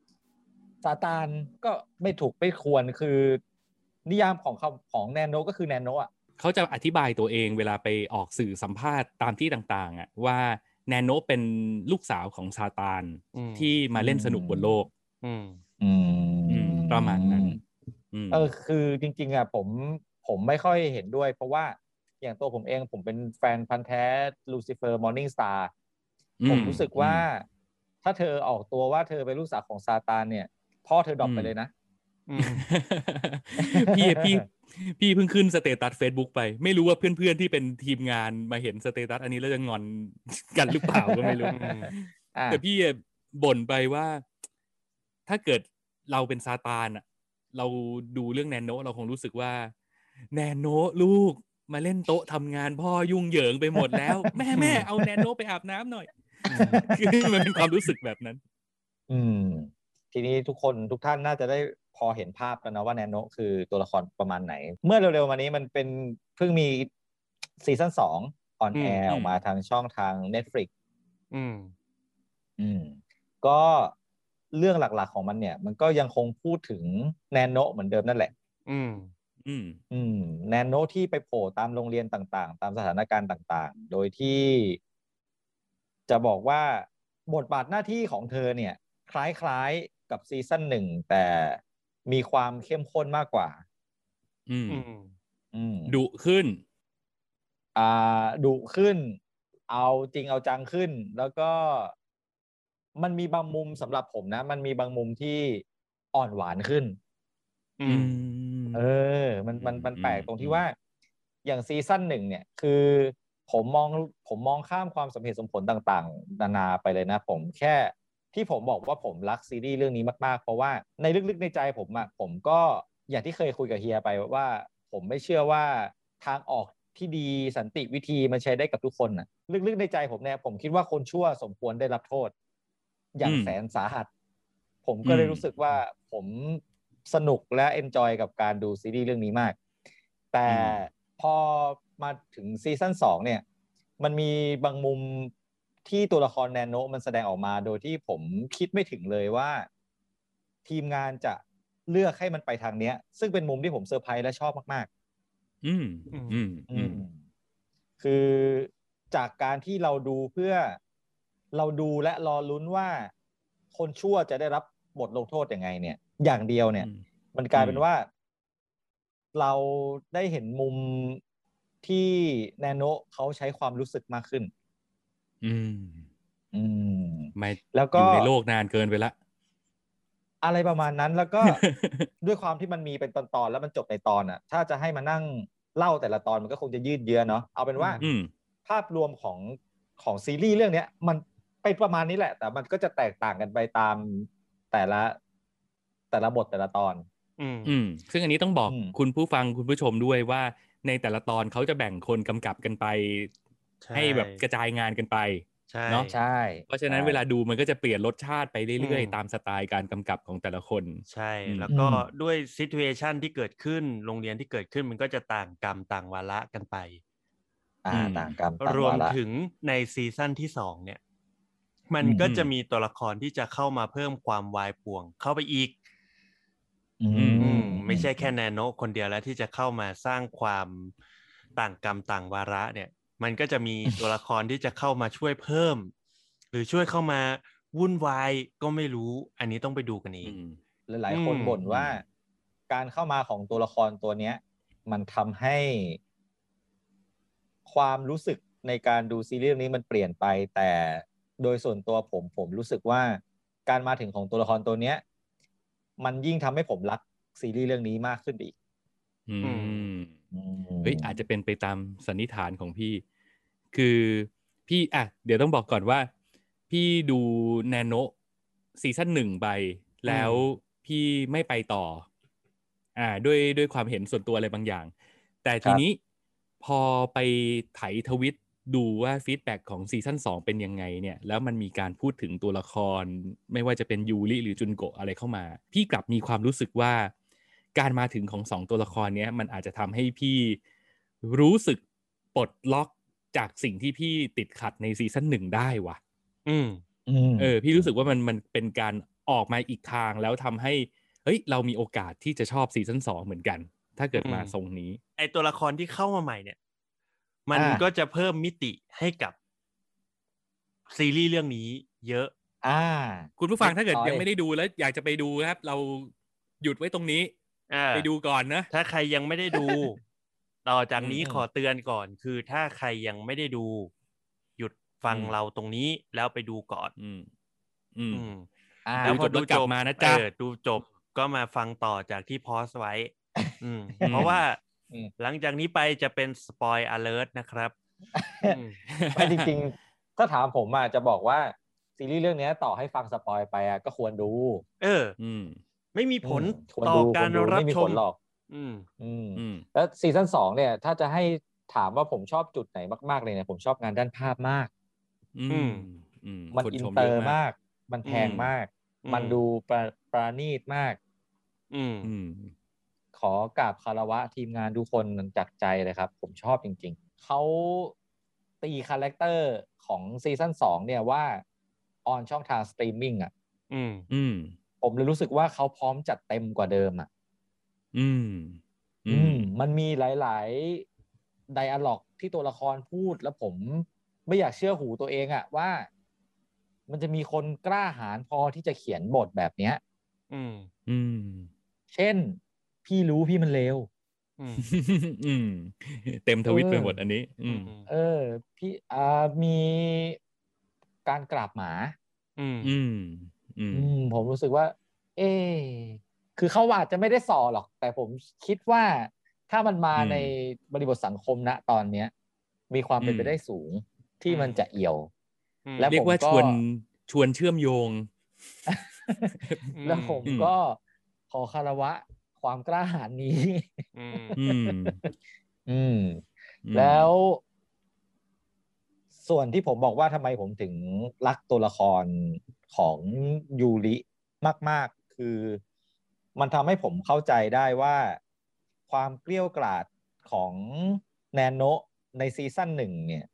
ซาตานก็ไม่ถูกไม่ควรคือ นิยามของคำของแนนโนก็คือแนนโนอะเขาจะอธิบายตัวเองเวลาไปออกสื่อสัมภาษณ์ตามที่ต่างๆอะว่าแนนโนเป็นลูกสาวของซาตานอืมที่มาเล่นสนุกบนโลกอืมอือืมประมาณนั้นอืมเออคือจริง ๆอะผมผมไม่ค่อยเห็นด้วย เพราะว่าอย่างตัวผมเองผมเป็นแฟนพันธุ์แท้ Lucifer Morningstar อืมผมรู้สึกว่า ถ้าเธอออกตัวว่าเธอเป็นลูกสาวของซาตานเนี่ย พ่อเธอ drop ไปเลยนะอืมพี่พี่พี่เพิ่งขึ้น status Facebook ไป ไม่รู้ว่าเพื่อนๆที่เป็นทีมงานมาเห็น status อันนี้แล้วจะงอนกันหรือเปล่าก็ไม่รู้อืมอ่าแต่พี่อะบ่นไปว่า ถ้าเกิดเราเป็นซาตานอะเราดูเรื่องแนนโนเราคงรู้สึกว่า แนนโนลูกมาเล่นโต๊ะทำงานพ่อยุ่งเหยิงไปหมดแล้ว แม่แม่เอาแนนโนไปอาบน้ำหน่อยคือมันเป็นความรู้สึกแบบนั้น อืม ทีนี้ทุกคนทุกท่านน่าจะได้พอเห็นภาพแล้วนะว่าแนนโนคือตัวละครประมาณไหน เมื่อเร็วๆมานี้มันเป็นเพิ่งมีซีซั่นสอง on air อืมออกมาทางช่องทาง Netflix อืม อืม ก็เรื่องหลักๆของมันเนี่ย มันก็ยังคงพูดถึงแนนโนเหมือนเดิมนั่นแหละ อืม อืม อืมแนนโนที่ไปโผล่ตามโรงเรียนต่างๆ ตามสถานการณ์ต่างๆ โดยที่ จะบอกว่าบทบาทหน้าที่ของเธอเนี่ย คล้ายๆ กับซีซั่นหนึ่งแต่มีความเข้มข้นมากกว่าอืมอืมอืมดุขึ้น อ่าดุขึ้น เอาจริงเอาจังขึ้น แล้วก็มันมีบางมุมสำหรับผมนะ มันมีบางมุมที่อ่อนหวานขึ้น อืม เออ มันมันมันอืมแปลกตรงอืที่มว่า อย่างซีซั่นหนึ่งเนี่ย คือผมมองผมมองข้ามความสมเหตุสมผลต่าง ๆ นานาไปเลยนะ ผมแค่ ที่ผมบอกว่าผมรักซีรีส์เรื่องนี้มากๆ เพราะว่าในลึกๆในใจผมอะผมก็อย่างที่เคยคุยกับเฮียไปว่าผมไม่เชื่อว่าทางออกที่ดีสันติวิธีมันใช้ได้กับทุกคนอะลึกๆในใจผมเนี่ยผมคิดว่าคนชั่วสมควรได้รับโทษ อย่างอืมแสนสาหัส ผมก็เลยอืมรู้สึกว่าผมสนุกและ enjoy กับการดูซีรีส์เรื่องนี้มาก แต่พอมาถึงซีซั่นสองเนี่ย มันมีบางมุม ที่ตัวละครแนนโนมันแสดงออกมาโดยที่ผมคิดไม่ถึงเลยว่า ทีมงานจะเลือกให้มันไปทางเนี้ย ซึ่งเป็นมุมที่ผมเซอร์ไพรส์และชอบมากอืมอืมอืมๆอืมคือจากการที่เราดูเพื่อเราดูและรอลุ้นว่า คนชั่วจะได้รับบทลงโทษยังไง เนี่ย อย่างเดียวเนี่ย มันกลายเป็นอืมว่า เราได้เห็นมุมที่แนโนเขาใช้ความรู้สึกมากขึ้น อืม อืมไม่แล้วก็อยู่ในโลกนานเกินไปละอะไรประมาณนั้นแล้วก็ด้วยความที่มันมีเป็นตอนๆแล้วมันจบในตอนอะ ถ้าจะให้มานั่งเล่าแต่ละตอนมันก็คงจะยืดเยื้อเนาะเอาเป็นว่าอืมภาพรวมของของซีรีส์เรื่องเนี้ย มันเป็นประมาณนี้แหละ แต่มันก็จะแตกต่างกันไปตามแต่ละ แต่ละบทแต่ละตอน อืมอืมซึ่งอันนี้ต้องบอกอืมคุณผู้ฟังคุณผู้ชมด้วยว่าในแต่ละตอนเขาจะแบ่งคนกำกับกันไป ใช่ให้แบบกระจายงานกันไปใช่เนอะใช่ เพราะฉะนั้นใช่เวลาดูมันก็จะเปลี่ยนรสชาติไปเรื่อยอืมๆตามสไตล์การกำกับของแต่ละคน ใช่อืมแล้วก็อืมด้วยซิทูเอชันที่เกิดขึ้น โรงเรียนที่เกิดขึ้นมันก็จะต่างกรรมต่างวาระกันไป อ่าอืมต่างกรรมต่างรวมวาระถึงในซีซั่นที่สองเนี่ย มันอืมก็จะมีตัวละครที่จะเข้ามาเพิ่มความวายป่วงเข้าไปอีก อือือืมมไม่ใช่แค่แนโนคนเดียวแล้วที่จะเข้ามาสร้างความต่างกรรมต่างวาระเนี่ย มันก็จะมีตัวละครที่จะเข้ามาช่วยเพิ่ม หรือช่วยเข้ามาวุ่นวายก็ไม่รู้อันนี้ต้องไปดูกันเองอืมหลายๆคนอืมบ่นว่า การเข้ามาของตัวละครตัวเนี้ย มันทำให้ ความรู้สึกในการดูซีรีส์เรื่องนี้มันเปลี่ยนไป แต่โดยส่วนตัวผมผมรู้สึกว่า การมาถึงของตัวละครตัวเนี้ย มันยิ่งทำให้ผมรักซีรีส์เรื่องนี้มากขึ้นไปอีกอืมอืมเฮ้ยอาจจะเป็นไปตามสันนิษฐานของพี่ คือพี่อะเดี๋ยวต้องบอกก่อนว่า พี่ดูแนโนซีซั่นหนึ่งไปแล้วพี่ไม่ไปต่อ อ่า ด้วยด้วยความเห็นส่วนตัวอะไรบางอย่าง แต่ทีนี้พอไปไถทวิตดูว่า feedback ของซีซั่นสองเป็นยังไงเนี่ย แล้วมันมีการพูดถึงตัวละคร ไม่ว่าจะเป็นยูริหรือจุนโกะอะไรเข้ามา พี่กลับมีความรู้สึกว่า การมาถึงของสองตัวละครเนี้ยมันอาจจะทำให้พี่รู้สึกปลดล็อก จากสิ่งที่พี่ติดขัดในซีซั่นหนึ่งได้ว่ะอืมอืมเออ พี่รู้สึกว่ามันมันเป็นการออกมาอีกทางแล้วทำให้ เฮ้ย เรามีโอกาสที่จะชอบซีซั่นสองเหมือนกัน ถ้าเกิดมาอืมทรงนี้ ไอตัวละครที่เข้ามาใหม่เนี่ย มันอ่าก็จะเพิ่มมิติให้กับซีรีส์เรื่องนี้ เยอะ อ่า คุณผู้ฟังถ้าเกิดต่อยังเลยไม่ได้ดูแล้ว อยากจะไปดูนะครับ เราหยุดไว้ตรงนี้อ่าไปดูก่อนนะ ถ้าใครยังไม่ได้ดู ต่อจากนี้อืมขอเตือนก่อน คือถ้าใครยังไม่ได้ดู หยุดฟังอืมเราตรงนี้แล้วไปดูก่อน อืม อืมอืมอ่าแล้วพอดูจบมานะจ๊ะเออดูจบก็มาฟังต่อจากที่ pause ไว้ อืมอืมเพราะว่าอืมหลังจากนี้ไปจะเป็นสปอยอ l เล r t นะครับอืมไม่จริงๆ ถ้าถามผมอะจะบอกว่า ซีรีส์เรื่องเนี้ยต่อให้ฟังสปอยไปอะก็ควรดู เออ อืม ไม่มีผลอืมควรดู ควรดูรับไม่มีผลต่อการรับชมหรอก อืมอืมอืมแล้วซีซั่นสองเนี่ย ถ้าจะให้ถามว่าผมชอบจุดไหนมากๆเลยเนี่ยผมชอบงานด้านภาพมาก อือืมมอืมคนชมเยอะร์มาก มันแพงมากอืมมันดูประปราณีตมากอืมอืมขอกราบคารวะทีมงานทุกคนจากใจเลยครับ ผมชอบจริง ๆ เขาตีคาแรคเตอร์ของซีซั่นสองเนี่ยว่า on ช่องทางสตรีมมิ่งอะ อืม อืม ผมเลยรู้สึกว่าเขาพร้อมจัดเต็มกว่าเดิมอะ อืม อืม มันมีหลาย ๆ dialogue ที่ตัวละครพูดแล้วผมไม่อยากเชื่อหูตัวเองอะว่า มันจะมีคนกล้าหาญพอที่จะเขียนบทแบบเนี้ย อืม อืม เช่น พี่รู้พี่มันเลวอืมอืมเต็มทวิตเออไปหมดอันนี้ อืม เออ พี่อ่ามีการกราบหมา อืม อืมอืมอืมผมรู้สึกว่า เออ คือเขาอาจจะไม่ได้สอหรอก แต่ผมคิดว่าถ้ามันมาอืมในบริบทสังคมณตอนเนี้ย มีความเป็นอืมไปได้สูงที่มันจะเอี่ยวอืมและเรียกว่าผมก็ชวนชวนเชื่อมโยง แล้วผมอืมก็ขอคารวะความกล้าหาญนี้อืมอืมอืมอืมแล้ว ส่วนที่ผมบอกว่าทำไมผมถึงรักตัวละครของยูริมาก ๆ คือ มันทำให้ผมเข้าใจได้ว่าความเกลี้ยวกล่อดของแนนโนะในซีซั่นหนึ่งเนี่ย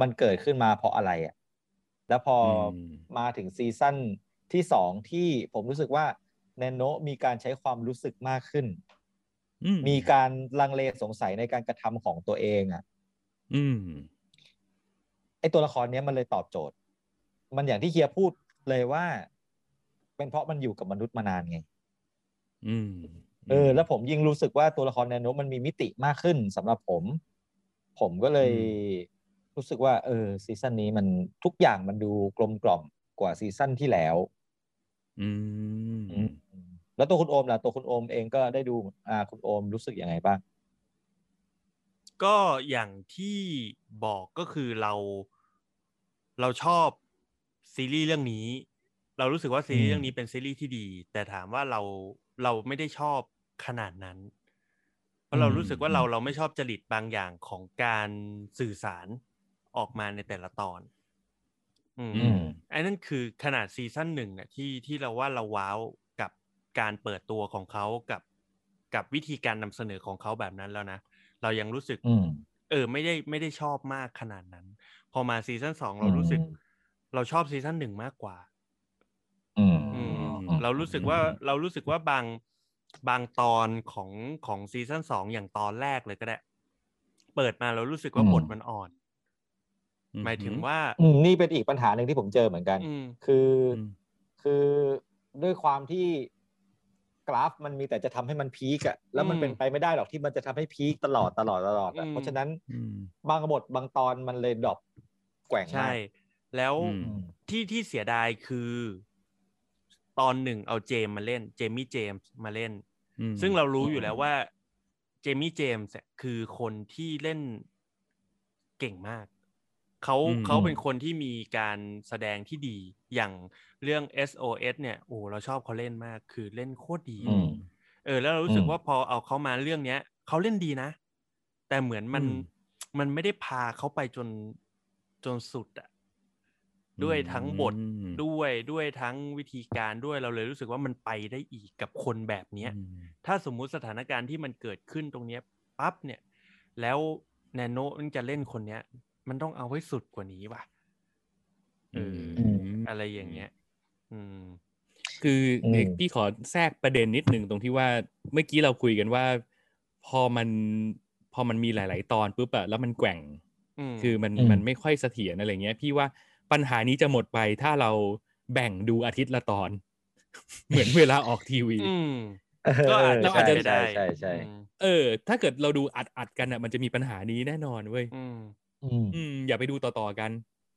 มันเกิดขึ้นมาเพราะอะไรอะ่ะแล้วพออมมาถึงซีซั่นที่สองที่ผมรู้สึกว่าแนนโนะมีการใช้ความรู้สึกมากขึ้นอืมีการลังเลสงสัยในการกระทำของตัวเองอะอืมไอตัวละครเนี้ยมันเลยตอบโจทย์ มันอย่างที่เฮียพูดเลยว่า เป็นเพราะมันอยู่กับมนุษย์มานานไงอืม เออ แล้วผมยิ่งรู้สึกว่าตัวละครแนนโนมันมีมิติมากขึ้นสำหรับผม ผมก็เลยรู้สึกว่า เออ ซีซั่นนี้มันทุกอย่างมันดูกลมกล่อมกว่าซีซั่นที่แล้วอืมอืม แล้วตัวคุณโอมล่ะ ตัวคุณโอมเองก็ได้ดู อ่า คุณโอมรู้สึกยังไงบ้าง ก็อย่างที่บอกก็คือเราเราชอบซีรีส์เรื่องนี้ เรารู้สึกว่าซีรีส์เรื่องนี้เป็นซีรีส์ที่ดี แต่ถามว่าเรา เราไม่ได้ชอบขนาดนั้น เพราะเรารู้สึกว่าเราเราไม่ชอบจริตบางอย่างของการสื่อสารออกมาในแต่ละตอน อืมอืมไอ้นั่นคือขนาดซีซั่นหนึ่งเนี่ยที่ที่เราว่าเราว้าวกับการเปิดตัวของเขากับกับวิธีการนำเสนอของเขาแบบนั้นแล้วนะ เรายังรู้สึกอืมเออ ไม่ได้ไม่ได้ชอบมากขนาดนั้น พอมาซีซั่นสองเราอืมรู้สึก เราชอบซีซั่นหนึ่งมากกว่าอืมอืมอืม เรารู้สึกว่าเรารู้สึกว่าบางบางตอนของของซีซั่นสองอย่างตอนแรกเลยก็ได้ เปิดมาเรารู้สึกว่าบทมันอ่อน หมายถึงว่าอืมนี่เป็นอีกปัญหาหนึ่งที่ผมเจอเหมือนกันอืมคือออืมคือด้วยความที่กราฟมันมีแต่จะทำให้มันพีกอะแล้วมันเป็นไปไม่ได้หรอกที่มันจะทำให้พีกตลอดตลอดตลอดอะเพราะฉะนั้นอืมบางบทบางตอนมันเลยดรอปแกว่งใช่มากแล้วอืมอืมที่ที่เสียดายคือ ตอนหนึ่งเอาเจมส์มาเล่น เจมี่เจมส์มาเล่นอืมซึ่งเรารู้อยู่แล้วว่า เจมี่เจมส์เนี่ยคือคนที่เล่นเก่งมาก เขาอืมเขาเป็นคนที่มีการแสดงที่ดีอย่างเรื่อง SOS เนี่ยโอ้เราชอบเขาเล่นมาก คือเล่นโคตรดีอืมเออ แล้วเรารู้สึกอืมว่าพอเอาเขามาเรื่องเนี้ยเขาเล่นดีนะ แต่เหมือนมันอืมมันไม่ได้พาเขาไปจนจนสุดอะ ด้วยทั้งบทอืมด้วยด้วยทั้งวิธีการด้วยเราเลยรู้สึกว่ามันไปได้อีกกับคนแบบเนี้ยอืมถ้าสมมุติสถานการณ์ที่มันเกิดขึ้นตรงเนี้ยปั๊บเนี่ย แล้วแนโนมันจะเล่นคนเนี้ย มันต้องเอาไว้สุดกว่านี้ว่ะเอออมอะไรอย่างเงี้ย อืม คืออมเดี๋ยวพี่ขอแทรกประเด็นนิดหนึ่งตรงที่ว่าเมื่อกี้เราคุยกันว่า พอมันพอมันมีหลาย ๆ ตอนปุ๊บอะแล้วมันแกว่งอืมคือมันอืมมันไม่ค่อยเสถียรอะไรเงี้ย พี่ว่า ปัญหานี้จะหมดไปถ้าเราแบ่งดูอาทิตย์ละตอน เหมือนเวลาออกทีวีอืมก็อาจเราอาจจะเป็นไปได้ใช่ใช่อืมเออ ถ้าเกิดเราดูอัดอัดๆกันอะมันจะมีปัญหานี้แน่นอนเว้ยอืมอืมอืมอย่าไปดูต่อๆกัน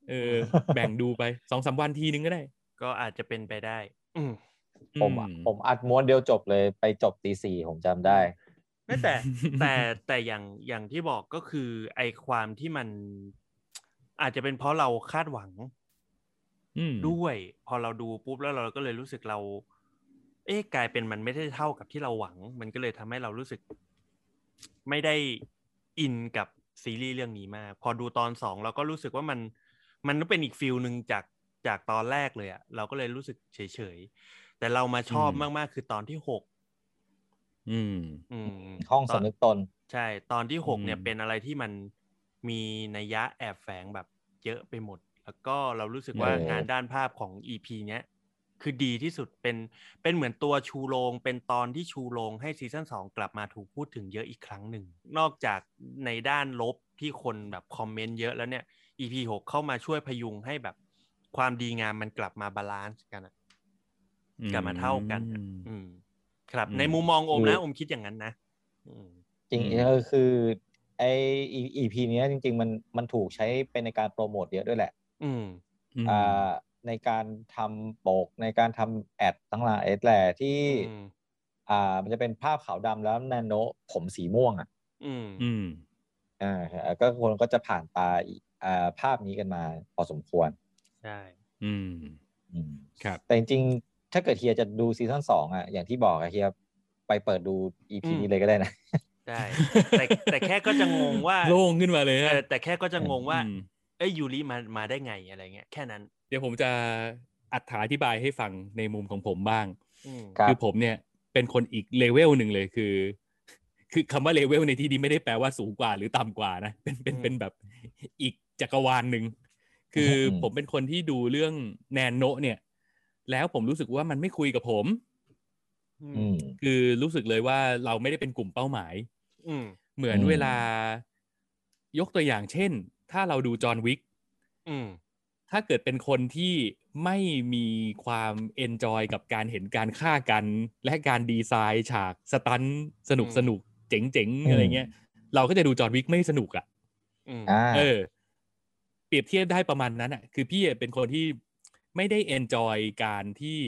เออ แบ่งดูไปสองสามวันทีนึงก็ได้ ก็อาจจะเป็นไปได้ อืมผมอืผมอัดม้วนเดียวจบเลยไปจบตีสี่ผมจำได้ไม่แต่แต่แต่อย่างอย่างที่บอกก็คือไอความที่มัน อาจจะเป็นเพราะเราคาดหวังอืมด้วย พอเราดูปุ๊บแล้วเราก็เลยรู้สึกเรา เอ๊ะกลายเป็นมันไม่ได้เท่ากับที่เราหวัง มันก็เลยทำให้เรารู้สึก ไม่ได้อินกับซีรีส์เรื่องนี้มาก พอดูตอนสองเราก็รู้สึกว่ามัน มันเป็นอีกฟิลหนึ่งจากจากตอนแรกเลยอะเราก็เลยรู้สึกเฉยๆ แต่เรามาชอบอืมมากๆ คือตอนที่หกอืมห้องตนสำนึกตน ใช่ ตอนที่หกเนี่ยอืมเป็นอะไรที่มันมีนัยยะแอบแฝงแบบ เยอะไปหมด แล้วก็เรารู้สึกว่าเอองานด้านภาพของ EP เนี้ยคือดีที่สุดเป็นเป็นเหมือนตัวชูโรงเป็นตอนที่ชูโรงให้ซีซั่นสองกลับมาถูกพูดถึงเยอะอีกครั้งหนึ่ง นอกจากในด้านลบที่คนแบบคอมเมนต์เยอะแล้วเนี่ย EP หกเข้ามาช่วยพยุงให้แบบความดีงามมันกลับมา balance กันอะกลับมาเท่ากันอะอืมอืม ครับอืมในมุมมองโอมคือนะโอมคิดอย่างนั้นนะอืมจริงอืมเออคือ ไออีพีนี้ยจริง ๆ มันมันถูกใช้เป็นในการโปรโมทเยอะด้วยแหละ อืมอืมอ่าในการทำโปกในการทำแอดทั้งหลายแหละที่อืมอ่า มันจะเป็นภาพขาวดำแล้วนาโนผมสีม่วงอะ อืมอืมอ่าก็คนก็จะผ่านตาอีอ่าภาพนี้กันมาพอสมควร ใช่ อืมอืมครับ แต่จริงๆ ถ้าเกิดเฮียจะดูซีซั่นสองอะ อย่างที่บอกอะเฮียไปเปิดดูอีพีนี้เลยก็ได้นะ ได้แต่แต่แค่ก็จะงงว่าโล่งขึ้นมาเลยเอฮะอแต่แค่ก็จะงงว่าอืมเอ้ยยูริมามาได้ไงอะไรเงี้ยแค่นั้น เดี๋ยวผมจะอธิบายให้ฟังในมุมของผมบ้างอืมครับคือผมเนี่ยเป็นคนอีกเลเวลหนึ่งเลยคือ คือคำว่าเลเวลในที่นี้ไม่ได้แปลว่าสูงกว่าหรือต่ำกว่านะเป็นเป็นอืมเป็นแบบอีกจักรวาลหนึ่งคืออมผมเป็นคนที่ดูเรื่องแนนโนเนี่ย แล้วผมรู้สึกว่ามันไม่คุยกับผมอืมคือรู้สึกเลยว่าเราไม่ได้เป็นกลุ่มเป้าหมายอืม เหมือนอืมเวลายกตัวอย่างเช่น ถ้าเราดู John Wick อืมถ้าเกิดเป็นคนที่ไม่มีความ enjoy กับการเห็นการฆ่ากัน และการดีไซน์ฉาก stunt สนุกอืมสนุกเจ๋งๆ อืมอะไรเงี้ย เราก็จะดู John Wick ไม่สนุกอะอืมอ่าเออ เปรียบเทียบได้ประมาณนั้นอะ คือพี่เป็นคนที่ไม่ได้เอนจอยการที่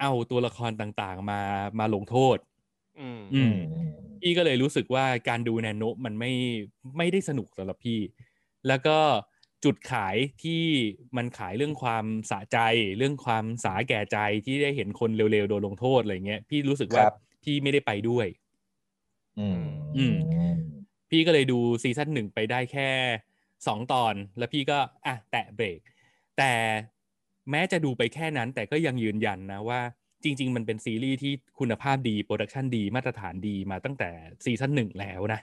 เอาตัวละครต่างๆ มามาลงโทษ อืมอืมอืมพี่ก็เลยรู้สึกว่าการดูแนโนมันไม่ไม่ได้สนุกสำหรับพี่ แล้วก็จุดขายที่มันขายเรื่องความสะใจ เรื่องความสาแก่ใจที่ได้เห็นคนเร็วๆโดนลงโทษอะไรเงี้ยพี่รู้สึกว่าครับพี่ไม่ได้ไปด้วย อืมอืมพี่ก็เลยดูซีซั่นหนึ่งไปได้แค่สองตอน แล้วพี่ก็อะแตะเบรก แต่แม้จะดูไปแค่นั้น แต่ก็ยังยืนยันนะว่า จริง ๆ มันเป็นซีรีส์ที่คุณภาพดีโปรดักชันดีมาตรฐานดีมาตั้งแต่ซีซั่นหนึ่งแล้วนะ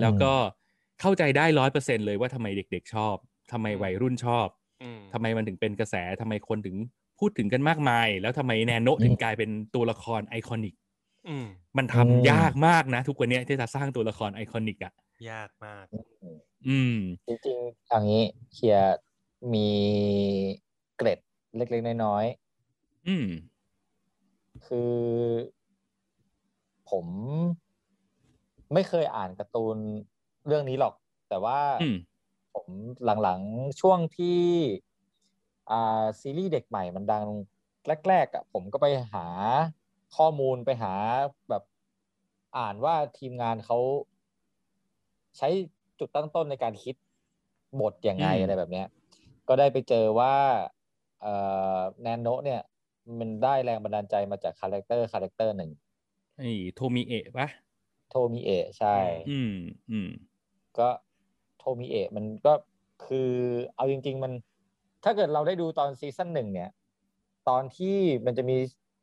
แล้วก็เข้าใจได้ร้อยเปอร์เซ็นเลยว่าทำไมเด็ก ๆ ชอบ ทำไมวัยรุ่นชอบอืมทำไมมันถึงเป็นกระแส ทำไมคนถึงพูดถึงกันมากมาย แล้วทำไมแนนโนถึงกลายเป็นตัวละคร iconicอืมมันทำอืมยากมากนะ ทุกวันเนี้ยที่จะสร้างตัวละครไอคอนิกอะยากมาก อืม จริงๆเอางี้เฮียมีเกร็ดเล็กๆน้อยอืมๆ คือ ผมไม่เคยอ่านการ์ตูนเรื่องนี้หรอก แต่ว่าอืมผมหลังๆช่วงที่อ่าซีรีส์เด็กใหม่มันดังแรกๆอะผมก็ไปหาข้อมูลไปหาแบบอ่านว่าทีมงานเขาใช้จุดตั้งต้นในการคิดบทยังไงอืมอะไรแบบเนี้ย ก็ได้ไปเจอว่าเอ่อแนนโนเนี่ย มันได้แรงบันดาลใจมาจากคาแรคเตอร์คาแรคเตอร์หนึ่งไอ้โทมิเอะปะโทมิเอะใช่ อืมอืมก็โทมิเอะมันก็คือเอาจริง ๆ มัน ถ้าเกิดเราได้ดูตอนซีซั่นหนึ่งเนี่ย ตอนที่มันจะมี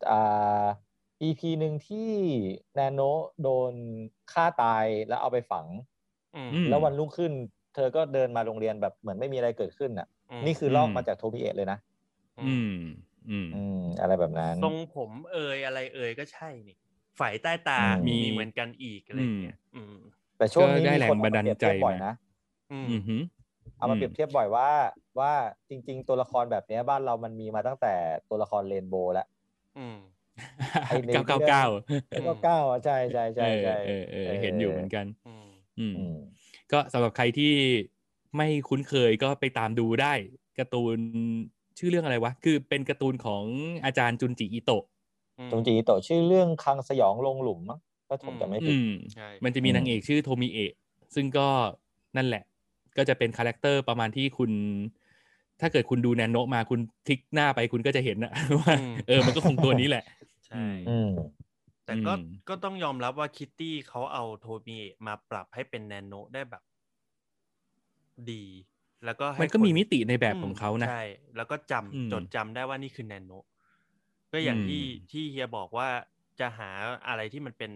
อ่า EP หนึ่งที่แนโนโดนฆ่าตายแล้วเอาไปฝังอืมอืมแล้ววันรุ่งขึ้น เธอก็เดินมาโรงเรียนแบบเหมือนไม่มีอะไรเกิดขึ้นอะอืมนี่คือลอกมาจากโทมิเอะเลยนะ อืม อืม อืมอะไรแบบนั้น ทรงผมเอ่ยอะไรเอ่ยก็ใช่นี่ฝ่ายใต้ตาอืม มีเหมือนกันอีกอะไรอย่างเงี้ยอืม แต่ช่วงนี้ก็ได้มีแรงคนบันดาลใจเอมเปรียบเทียบบ่อยมานะ อืม อืมหืมเอามาอืม เปรียบเทียบบ่อยว่าว่าจริง ๆ ตัวละครแบบเนี้ยบ้านเรามันมีมาตั้งแต่ตัวละครเรนโบว์แล้ว อืม ไอ้ในเก้าเก้าเก้าแล้วก็เก้าอะใช่ใช่ใช่ใช่ เออเออเออ เห็นอยู่เหมือนกัน อืม อืม อืม ก็สำหรับใครที่ไม่คุ้นเคยก็ไปตามดูได้การ์ตูน ชื่อเรื่องอะไรวะ คือเป็นการ์ตูนของอาจารย์จุนจิอิโตะอืของจุนจิ อิโตะชื่อเรื่องคลังสยองขวัญลงหลุมมั้งถ้าผมอืมจำไม่ผิดอืมใช่มันจะมีอืมนางเอกชื่อโทมิเอะซึ่งก็นั่นแหละ ก็จะเป็นคาแรคเตอร์ประมาณที่คุณ ถ้าเกิดคุณดูแนนโนะมาคุณพลิกหน้าไปคุณก็จะเห็นนะว่าเออมันก็คงตัวนี้แหละ ใช่อืมแต่ก็อืมก็ต้องยอมรับว่าคิตตี้เขาเอาโทมิเอะมาปรับให้เป็นแนนโนได้แบบ ดี แล้วก็ให้มันก็มีมิติในแบบของเขานะใช่แล้วก็จำอืมจดจำได้ว่านี่คือแนนโนก็อย่างอืมที่ที่เฮียบอกว่าจะหาอะไรที่มันเป็น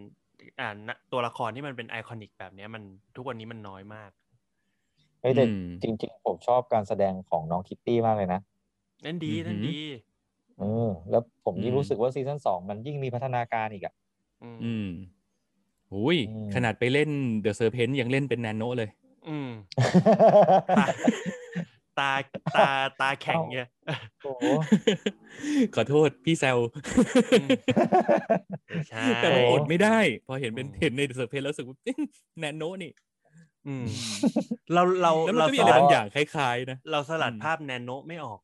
อ่าณตัวละครที่มันเป็น iconic แบบเนี้ยมันทุกวันนี้มันน้อยมากเฮ้ยแต่อืมจริง ๆ ผมชอบการแสดงของน้องคิตตี้มากเลยนะนั่นดีอือหือนั่นดีเออแล้วผมยิ่งอืมรู้สึกว่าซีซั่นสองมันยิ่งมีพัฒนาการอีกอะอืมอืมอุ้ยอืมขนาดไปเล่น The Serpent ยังเล่นเป็นแนนโนะเลย อืมตาตาตาตาแข็งเนี่ยโอ้โหขอโทษพี่แซวอืมไม่ใช่แต่มันโอ้อดไม่ได้ พอเห็นเป็นอืมเห็นในเดอะเซอร์เพนแล้วรู้สึกว่าแนนโนะนี่อืมเราเราแล้วมันเราก็มีสอะไรลัดบางอย่างคล้าย ๆ นะ เราสลัดอืมภาพแนโนไม่ออก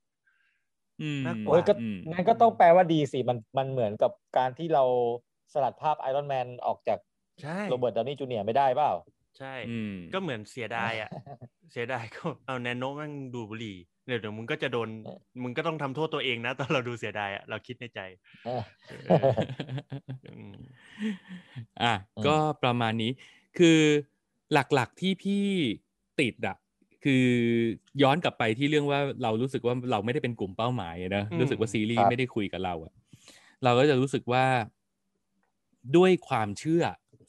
อืมมากกโอ้ยว่าก็อืมงั้นก็ต้องแปลว่าดีสิมันมันเหมือนกับการที่เราสลัดภาพไอรอนแมนออกจากใช่โรเบิร์ตดาวนี่จูเนียร์ไม่ได้เปล่า ใช่อืมก็เหมือนเสียดายอะ เสียดายก็เอาแนนโนมันดูดบุหรี่เดี๋ยวเดี๋ยวมึงก็จะโดนเออมึงก็ต้องทำโทษตัวเองนะ ตอนเราดูเสียดายอะเราคิดในใจเออเอออืมอะอืมก็ประมาณนี้ คือหลักๆที่พี่ติดอะคือย้อนกลับไปที่เรื่องว่าเรารู้สึกว่าเราไม่ได้เป็นกลุ่มเป้าหมายอะนะอืมรู้สึกว่าซีรีครับไม่ได้คุยกับเราอะเราก็จะรู้สึกว่าด้วยความเชื่อ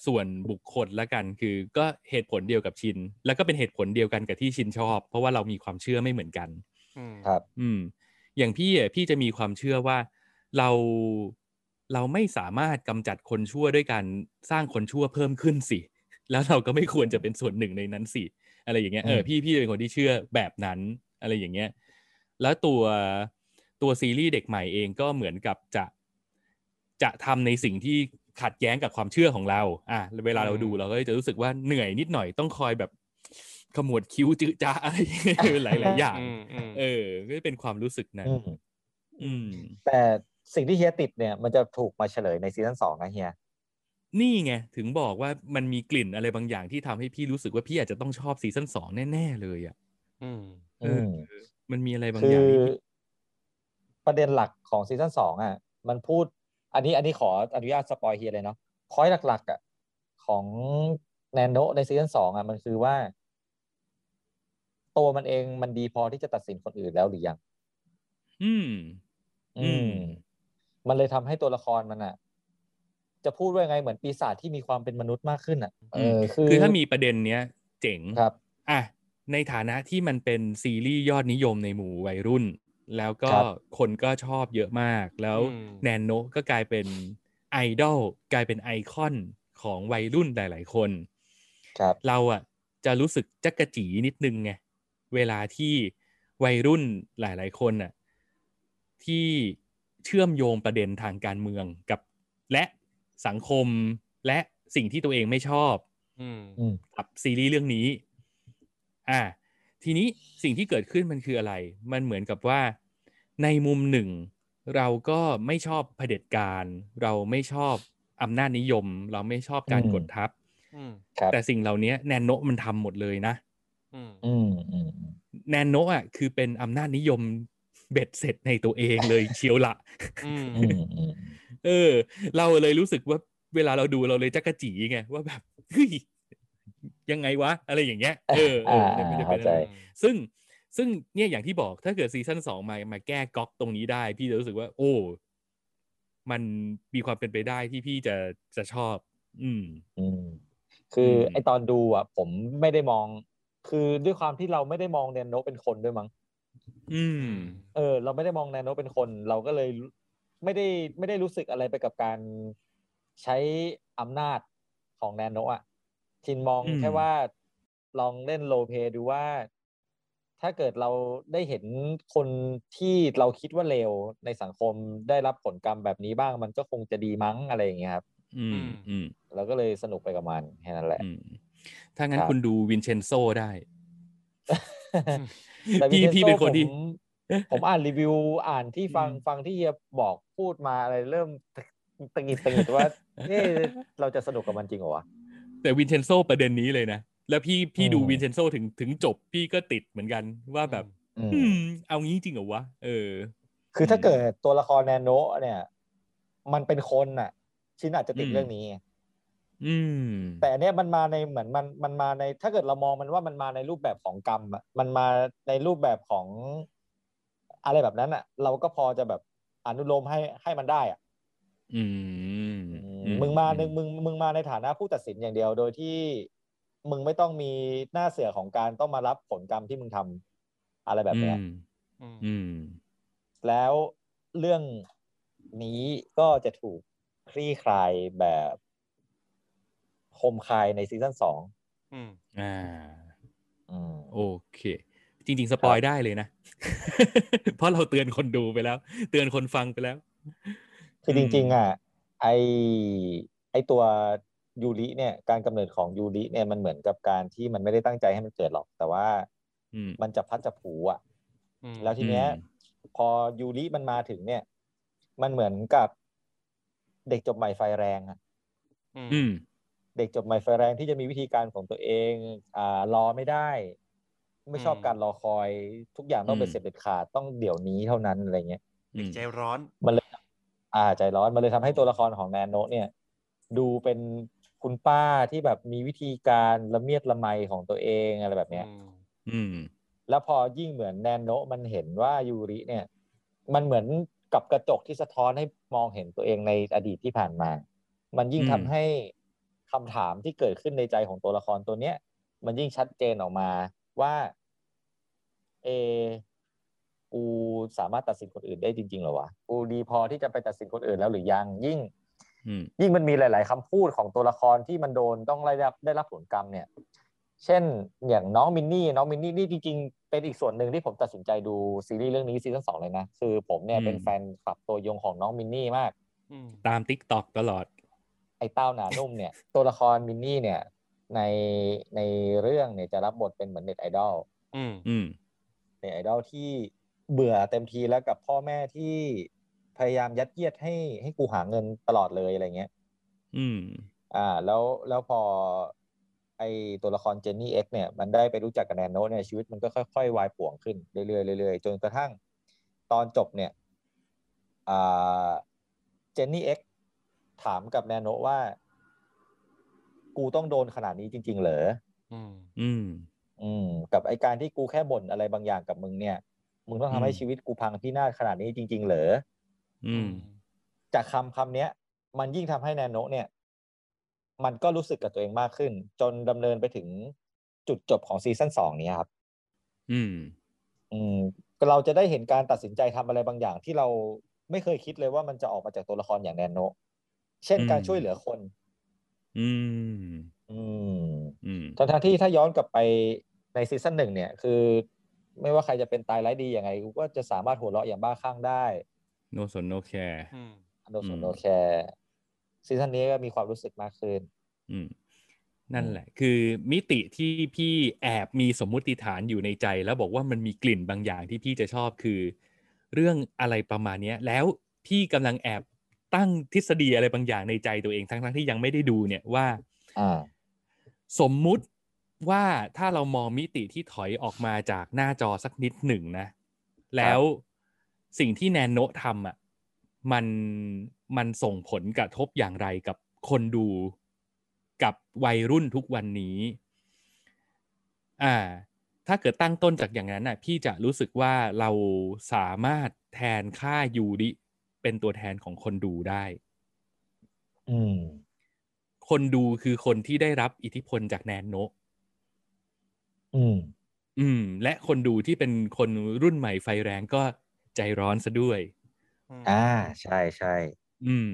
ส่วนบุคคลละกันคือก็เหตุผลเดียวกับชิน แล้วก็เป็นเหตุผลเดียวกันกับที่ชินชอบ เพราะว่าเรามีความเชื่อไม่เหมือนกันอืมครับ อืม อย่างพี่อะพี่จะมีความเชื่อว่าเราเราไม่สามารถกำจัดคนชั่วด้วยการสร้างคนชั่วเพิ่มขึ้นสิ แล้วเราก็ไม่ควรจะเป็นส่วนหนึ่งในนั้นสิ อะไรอย่างเงี้ยเอออืมพี่พี่เป็นคนที่เชื่อแบบนั้น อะไรอย่างเงี้ย แล้วตัวตัวซีรีส์เด็กใหม่เองก็เหมือนกับจะจะทำในสิ่งที่ ขัดแย้งกับความเชื่อของเรา อะเวลาเราดูเราก็จะรู้สึกว่าเหนื่อยนิดหน่อยต้องคอยแบบขมวดคิ้วจื้อจ้าอะไรอย่างเงี้ยหลายหลาย ๆ อย่างอืมอืมเออ ก็เป็นความรู้สึกนั้นอืมอืมแต่สิ่งที่เฮียติดเนี่ย มันจะถูกมาเฉลยในซีซั่นสองนะเฮีย นี่ไง ถึงบอกว่ามันมีกลิ่นอะไรบางอย่างที่ทำให้พี่รู้สึกว่าพี่อาจจะต้องชอบซีซั่นสองแน่ ๆ เลยอะอืมเออืมมันมีอะไรบางอย่างคือที่พี่ประเด็นหลักของซีซั่นสองอะ มันพูด อันนี้อันนี้ขออนุญาตสปอยเฮียเลยเนาะพอยหลักๆอะของแนนโนในซีซั่นสองอะมันคือว่า ตัวมันเองมันดีพอที่จะตัดสินคนอื่นแล้วหรือยัง อืม อืม มันเลยทำให้ตัวละครมันอะ จะพูดว่ายังไงเหมือนปีศาจที่มีความเป็นมนุษย์มากขึ้นอะเออคือคือถ้ามีประเด็นเนี้ย เจ๋งครับ อะในฐานะที่มันเป็นซีรีส์ยอดนิยมในหมู่วัยรุ่น แล้วก็ครับคนก็ชอบเยอะมาก แล้วอืมแนนโนก็กลายเป็นไอดอลกลายเป็นไอคอนของวัยรุ่นหลาย ๆ คนครับเราอะจะรู้สึกจักกะจีนิดนึงไงเวลาที่วัยรุ่นหลาย ๆ คนอะที่เชื่อมโยงประเด็นทางการเมืองกับ และสังคมและสิ่งที่ตัวเองไม่ชอบอืมอืมกับซีรีส์เรื่องนี้ อ่า ทีนี้สิ่งที่เกิดขึ้นมันคืออะไร มันเหมือนกับว่า ในมุมหนึ่ง เราก็ไม่ชอบเผด็จการ เราไม่ชอบอำนาจนิยม เราไม่ชอบการอืมกดทับอืมครับแต่สิ่งเหล่านี้แนนโนะมันทำหมดเลยนะอืมอืมอืมแนนโนะอะ คือเป็นอำนาจนิยมเบ็ดเสร็จในตัวเองเลยเชียวละอืมอืมอืมเออ เราเลยรู้สึกว่าเวลาเราดูเราเลยจักกะจีไงว่าแบบเฮ้ย ยังไงวะ อะไรอย่างเงี้ยเออเออมันจะเป็นเข้าใจอะไรซึ่งซึ่งเนี่ยอย่างที่บอกถ้าเกิดซีซั่นสองมามาแก้ก๊อกตรงนี้ได้ พี่จะรู้สึกว่า โอ้ มันมีความเป็นไปได้ที่พี่จะจะชอบ อืม อืม คืออมไอตอนดูอะ ผมไม่ได้มอง คือด้วยความที่เราไม่ได้มองแนนโนเป็นคนด้วยมั้งอืม เออ เราไม่ได้มองแนนโนเป็นคน เราก็เลยไม่ได้ไม่ได้รู้สึกอะไรไปกับการใช้อำนาจของแนนโนอะ ชินมองอืมแค่ว่าลองเล่นโรลเพลย์ดูว่า ถ้าเกิดเราได้เห็นคนที่เราคิดว่าเลวในสังคมได้รับผลกรรมแบบนี้บ้าง มันก็คงจะดีมั้งอะไรอย่างเงี้ยครับอืมอืมเราก็เลยสนุกไปกับมันแค่นั้นแหละอืมถ้างั้นครับคุณดูวินเชนโซได้แต่พี่ Vincenzo พี่เป็นคนที่ผมผมอ่านรีวิวอ่านที่ฟังอืมฟังที่เฮียบอกพูดมาอะไรเริ่มตะงิดตะงิดว่าเอ๊ะเราจะสนุกกับมันจริงเหรอวะ แต่วินเชนโซประเด็นนี้เลยนะ แล้วพี่พี่ดูอืมวินเชนโซถึงถึงจบพี่ก็ติดเหมือนกันว่าแบบอืมอืม เอางี้จริงเหรอวะเออ คือถ้าเกิดตัวละครแนนโนเนี่ย มันเป็นคนน่ะ ชินอาจจะติดอืมเรื่องนี้ไงอืม แต่อันเนี้ยมันมาในเหมือนมันมันมาใน ถ้าเกิดเรามองมันว่ามันมาในรูปแบบของกรรมอะมันมาในรูปแบบของ อะไรแบบนั้นอะ เราก็พอจะแบบอนุโลมให้ให้มันได้อะ อืม มึงมาหนึ่งมึงมึงมาในฐานะผู้ตัดสินอย่างเดียว โดยที่มึงไม่ต้องมีหน้าเสือของการต้องมารับผลกรรมที่มึงทำอะไรแบบเนี้ยอืมอืมอืม แล้วเรื่องนี้ก็จะถูกคลี่คลายแบบคมคายในซีซั่นสองอืมอ่าอืมโอเค จริง ๆ สปอยได้เลยนะ เพราะเราเตือนคนดูไปแล้ว เตือนคนฟังไปแล้ว คือจริง ๆ อะ ไอไอตัวยูริเนี่ยการกำเนิดของยูริเนี่ยมันเหมือนกับการที่มันไม่ได้ตั้งใจให้มันเกิดหรอก แต่ว่าอืมมันจะพัดจะผูอะอืมแล้วทีเนี้ยอืมพอยูริมันมาถึงเนี่ย มันเหมือนกับเด็กจบใหม่ไฟแรงอะอืมเด็กจบใหม่ไฟแรงที่จะมีวิธีการของตัวเองอ่ารอไม่ได้ ไม่ชอบการรอคอย ทุกอย่างต้องเป็นอืมเสร็จเด็ดขาดต้องเดี๋ยวนี้เท่านั้นอะไรเงี้ยอืมใจร้อนมันเลย อ่าใจร้อนมันเลยทำให้ตัวละครของแนนโนะเนี่ยดูเป็นคุณป้าที่แบบมีวิธีการละเมียดละไมของตัวเองอะไรแบบเนี้ยอืมอืมแล้วพอยิ่งเหมือนแนนโนะมันเห็นว่ายูริเนี่ย มันเหมือนกับกระจกที่สะท้อนให้มองเห็นตัวเองในอดีตที่ผ่านมา มันยิ่งอืมทำให้คำถามที่เกิดขึ้นในใจของตัวละครตัวเนี้ย มันยิ่งชัดเจนออกมาว่า เอ กูสามารถตัดสินคนอื่นได้จริงๆเหรอวะกูดีพอที่จะไปตัดสินคนอื่นแล้วหรือยังยิ่งอืมยิ่งมันมีหลาย ๆคำพูดของตัวละครที่มันโดนต้องได้รับได้รับผลกรรมเนี่ย เช่นอย่างน้องมินนี่น้องมินนี่นี่จริงๆเป็นอีกส่วนหนึ่งที่ผมตัดสินใจดูซีรีส์เรื่องนี้ซีซั่นสองเลยนะคือผมเนี่ยอืมเป็นแฟนคลับตัวยงของน้องมินนี่มากอืมตาม TikTok ตลอด ไอ้เต้าหนานุ่มเนี่ย ตัวละครมินนี่เนี่ย ในในเรื่องเนี่ยจะรับบทเป็นเหมือนเน็ตไอดอลอืมอืมเน็ตไอดอลที่ เบื่อเต็มทีแล้วกับพ่อแม่ที่พยายามยัดเยียดให้ให้กูหาเงินตลอดเลยอะไรเงี้ย อืม อ่า แล้วแล้วพอ ไอตัวละครเจนนี่เอ็กเนี่ย มันได้ไปรู้จักกับแนนโนเนี่ยชีวิตมันก็ค่อยๆวายป่วงขึ้นเรื่อยๆเรื่อยๆจนกระทั่งตอนจบเนี่ย อ่า เจนนี่เอ็กถามกับแนนโนว่า กูต้องโดนขนาดนี้จริง ๆ เหรอ อืม อืม อืม กับไอการที่กูแค่บ่นอะไรบางอย่างกับมึงเนี่ย มึงต้องทำให้อืมชีวิตกูพังพินาศขนาดนี้จริง ๆ เหรออืม จากคำคำเนี้ย มันยิ่งทำให้แนนโนะเนี่ย มันก็รู้สึกกับตัวเองมากขึ้น จนดำเนินไปถึงจุดจบของซีซั่นสองนี้ครับ อืม อืมเราจะได้เห็นการตัดสินใจทำอะไรบางอย่าง ที่เราไม่เคยคิดเลยว่ามันจะออกมาจากตัวละครอย่างแนนโนะเช่นอืมการช่วยเหลือคน อืม อืมอืมทั้งทที่ถ้าย้อนกลับไปในซีซั่นหนึ่งเนี่ย คือ ไม่ว่าใครจะเป็นตายร้ายดียังไงกูก็จะสามารถหัวเราะอย่างบ้าคลั่งได้ no สน no care อืม no สนอืนม no care ซีซั่นนี้ก็มีความรู้สึกมากขึ้น อืม นั่นแหละ คือมิติที่พี่แอบมีสมมุติฐานอยู่ในใจ แล้วบอกว่ามันมีกลิ่นบางอย่างที่พี่จะชอบคือ เรื่องอะไรประมาณเนี้ย แล้วพี่กำลังแอบตั้งทฤษฎีอะไรบางอย่างในใจตัวเองทั้งๆที่ยังไม่ได้ดูเนี่ยว่าอ่าสมมุติ ว่าถ้าเรามองมิติที่ถอยออกมาจากหน้าจอสักนิดหนึ่งนะ แล้วสิ่งที่แนนโนะทำอะมันมันส่งผลกระทบอย่างไรกับคนดูกับวัยรุ่นทุกวันนี้ อ่า ถ้าเกิดตั้งต้นจากอย่างนั้นน่ะ พี่จะรู้สึกว่าเราสามารถแทนค่ายูริเป็นตัวแทนของคนดูได้ อืม คนดูคือคนที่ได้รับอิทธิพลจากแนนโนะ อืม อืม และคนดูที่เป็นคนรุ่นใหม่ไฟแรงก็ใจร้อนซะด้วย อ่า ใช่ใช่อืม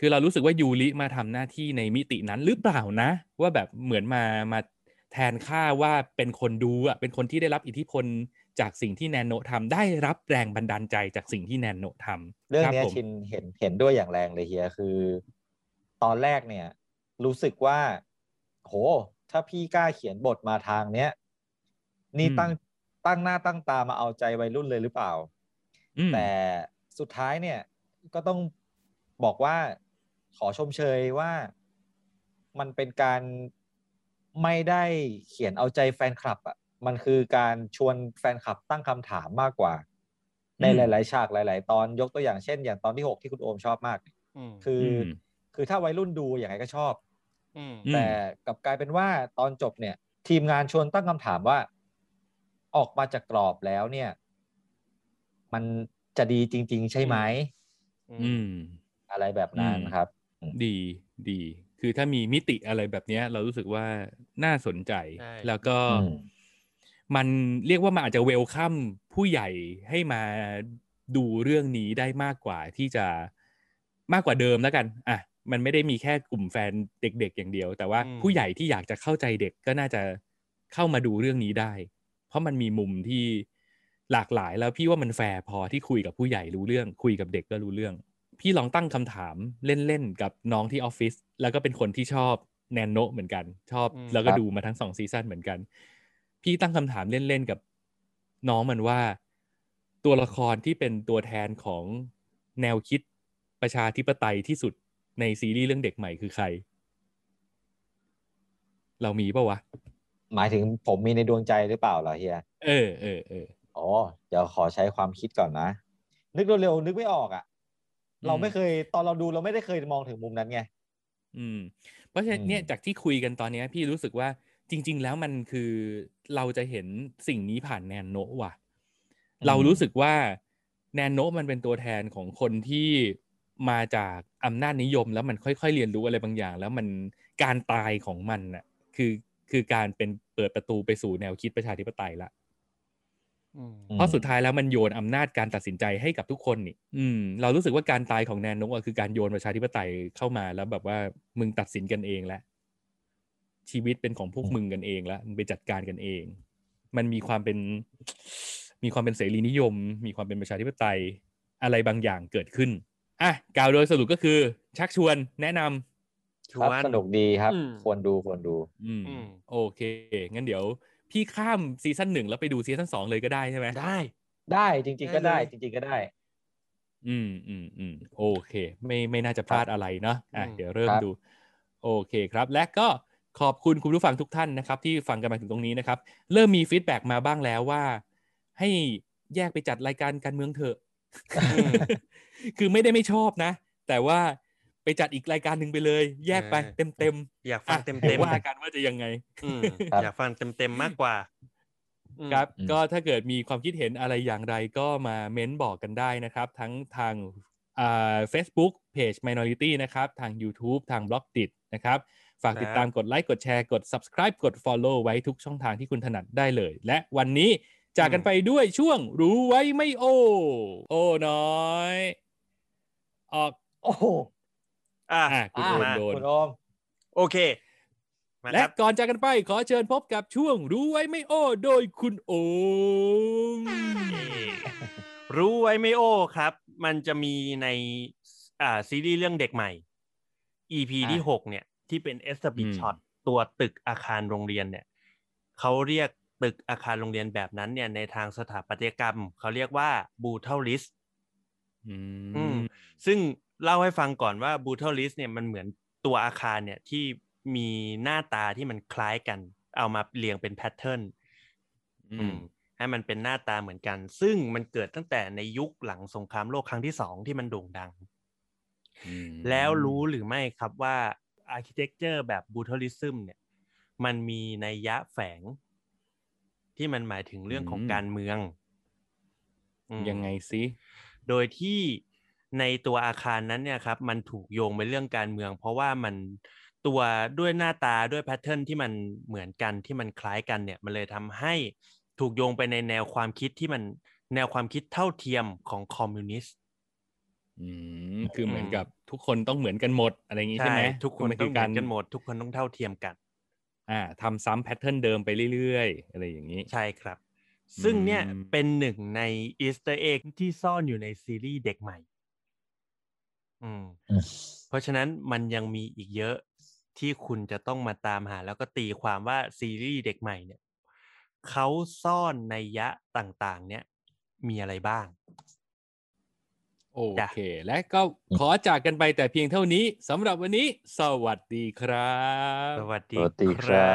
คือเรารู้สึกว่ายูริมาทำหน้าที่ในมิตินั้นหรือเปล่านะ ว่าแบบเหมือนมามาแทนค่าว่าเป็นคนดูอะเป็นคนที่ได้รับอิทธิพลจากสิ่งที่แนนโนะทำได้รับแรงบันดาลใจจากสิ่งที่แนนโนะทำเรื่องคบเนี้ยผมชินเห็นเห็นด้วยอย่างแรงเลยเฮียคือ ตอนแรกเนี่ย รู้สึกว่า โห ถ้าพี่กล้าเขียนบทมาทางเนี้ย นี่ตั้งตั้งหน้าตั้งตามาเอาใจวัยรุ่นเลยหรือเปล่าอืมแต่สุดท้ายเนี่ยก็ต้องบอกว่าขอชมเชยว่ามันเป็นการไม่ได้เขียนเอาใจแฟนคลับอะมันคือการชวนแฟนคลับตั้งคำถามมากกว่า ในหลาย ๆ ฉากหลาย ๆ ตอนยกตัวอย่างเช่น อย่างตอนที่หกที่คุณโอมชอบมากมคืออมคือถ้าวัยรุ่นดูอย่างไรก็ชอบอืมอืมแต่กลับกลายเป็นว่าตอนจบเนี่ย ทีมงานชวนตั้งคำถามว่า ออกมาจากกรอบแล้วเนี่ย มันจะดีจริง ๆ ใช่ไหมอืม อะไรแบบนั้นอืมครับ ดีดี คือถ้ามีมิติอะไรแบบเนี้ยเรารู้สึกว่าน่าสนใจใช่แล้วก็อืมมันเรียกว่ามันอาจจะเวลคัมผู้ใหญ่ให้มาดูเรื่องนี้ได้มากกว่าที่จะมากกว่าเดิมแล้วกัน อะ มันไม่ได้มีแค่กลุ่มแฟนเด็ก ๆ อย่างเดียว แต่ว่าอืมผู้ใหญ่ที่อยากจะเข้าใจเด็กก็น่าจะเข้ามาดูเรื่องนี้ได้ เพราะมันมีมุมที่หลากหลายแล้วพี่ว่ามันแฟร์พอที่คุยกับผู้ใหญ่รู้เรื่อง คุยกับเด็กก็รู้เรื่อง พี่ลองตั้งคำถามเล่นๆกับน้องที่ออฟฟิศแล้วก็เป็นคนที่ชอบแนนโนะเหมือนกัน ชอบอืมแล้วก็ครับดูมาทั้งสองซีซั่นเหมือนกัน พี่ตั้งคำถามเล่นๆกับน้องมันว่า ตัวละครที่เป็นตัวแทนของแนวคิดประชาธิปไตยที่สุดในซีรีส์เรื่องเด็กใหม่คือใคร เรามีปะวะ หมายถึงผมมีในดวงใจหรือเปล่าเหรอเฮีย เออเออเอออ๋อ เดี๋ยวขอใช้ความคิดก่อนนะ นึกเร็วๆนึกไม่ออกอะอืมเราไม่เคยตอนเราดูเราไม่ได้เคยมองถึงมุมนั้นไง อืม เพราะฉะนั้นอืมเนี่ยจากที่คุยกันตอนเนี้ยพี่รู้สึกว่าจริง ๆ แล้วมันคือเราจะเห็นสิ่งนี้ผ่านแนนโนะว่ะ เรารู้สึกว่าแนนโนะมันเป็นตัวแทนของคนที่มาจากอำนาจนิยมแล้วมันค่อยๆเรียนรู้อะไรบางอย่าง แล้วมันการตายของมันน่ะ คือ คือการเป็นเปิดประตูไปสู่แนวคิดประชาธิปไตยละอืมอืมเพราะสุดท้ายแล้วมันโยนอำนาจการตัดสินใจให้กับทุกคนนี่ อืม เรารู้สึกว่าการตายของแนนโนะคือการโยนประชาธิปไตยเข้ามาแล้วแบบว่ามึงตัดสินกันเองแล้วชีวิตเป็นของพวกมึงกันเองแล้วมึงไปจัดการกันเอง มันมีความเป็น มีความเป็นเสรีนิยม มีความเป็นประชาธิปไตยอะไรบางอย่างเกิดขึ้นอะกล่าวโดยสรุปก็คือ ชักชวนแนะนำ ชครับวนสนุกดีครับอืมควรดูควรดูอืมอืมโอเค งั้นเดี๋ยว พี่ข้ามซีซั่นหนึ่งแล้วไปดูซีซั่นสองเลยก็ได้ใช่ไหมได้ ได้จริง ๆ ก็ได้ได้เลยจริง ๆก็ได้ อืมอืมอืมโอเค ไม่ไม่น่าจะพลาดอะไรเนาะอะอืมเดี๋ยวเริ่มครับดู โอเคครับ และก็ขอบคุณคุณผู้ฟังทุกท่านนะครับ ที่ฟังกันมาถึงตรงนี้นะครับ เริ่มมี feedback มาบ้างแล้วว่า ให้แยกไปจัดรายการการเมืองเถอะ คือไม่ได้ไม่ชอบนะ แต่ว่า ไปจัดอีกรายการหนึ่งไปเลย แยกไปเออเต็มเต็มอยากๆฟังอะเต็มเดี๋เต็ยมวว่ากันว่าจะยังไงอืมครับอยากฟังเต็มเต็มๆมากกว่าอืมครับอืมก็ถ้าเกิดมีความคิดเห็นอะไรอย่างไรก็มาเม้นบอกกันได้นะครับ ทั้งทางอ่า Facebook Page Minority นะครับ ทาง YouTube ทาง b l o g d i t นะครับฝากติดตามกดไลค์กดแชร์กด subscribe กด follow ไว้ทุกช่องทางที่คุณถนัดได้เลย และวันนี้จากกันไปด้วยช่วงรู้ไว้ไม่โอ โอ้น้อย ออก โอ้โห อะอะคุณอะโอมมาโดนคุณโอมโอเคมาและครับก่อนจากกันไปขอเชิญพบกับช่วงรู้ไว้ไม่โอโดยคุณโอมรู้ไว้ไม่โอ้ครับ มันจะมีในอ่าซีรีส์เรื่องเด็กใหม่ EP อ่าที่หกเนี่ย ที่เป็นเอสบิอืมช็อตตัวตึกอาคารโรงเรียนเนี่ยเขาเรียกตึกอาคารโรงเรียนแบบนั้นเนี่ยในทางสถาปัตยกรรม เขาเรียกว่า Brutalist อือืมมซึ่ง เล่าให้ฟังก่อนว่า Brutalist เนี่ยมันเหมือนตัวอาคารเนี่ยที่มีหน้าตาที่มันคล้ายกัน เอามาเรียงเป็น pattern อืมให้มันเป็นหน้าตาเหมือนกัน ซึ่งมันเกิดตั้งแต่ในยุคหลังสงครามโลกครั้งที่สองที่มันโด่งดังอืมแล้วรู้หรือไม่ครับว่าอาร์เคเต็กเจอร์แบบบูท a ลิซึมเนี่ย มันมีนัยยะแฝง ที่มันหมายถึงเรื่องของการเมืองอืมยังไงสิโดยที่ ในตัวอาคารนั้นเนี่ยครับมันถูกโยงไปเรื่องการเมือง เพราะว่ามันตัวด้วยหน้าตาด้วย pattern ที่มันเหมือนกันที่มันคล้ายกันเนี่ยมันเลยทำให้ถูกโยงไปในแนวความคิดที่มันแนวความคิดเท่าเทียมของคอมมิวนิสต์อืมคือเหมือนอืมกับทุกคนต้องเหมือนกันหมดอะไรอย่างงี้ใช่ไหมทุกคนมัต้องเหมืกาอรนกันหมด ทุกคนต้องเท่าเทียมกัน อ่าทำซ้ำ pattern เดิมไปเรื่อยๆ อะไรอย่างนี้ ใช่ครับ ซึ่งเนี่ยอืมเป็นหนึ่งใน Easter egg ที่ซ่อนอยู่ในซีรีส์เด็กใหม่ อืมอืม เพราะฉะนั้นมันยังมีอีกเยอะที่คุณจะต้องมาตามหา แล้วก็ตีความว่าซีรีส์เด็กใหม่เนี่ยเขาซ่อนนัยยะต่างๆ เนี่ย มีอะไรบ้าง โอจ้ะเค และก็ขอจากกันไปแต่เพียงเท่านี้สำหรับวันนี้ สวัสดีครับ สวัสสดีวัสดีคครัรั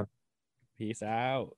บบ Peace out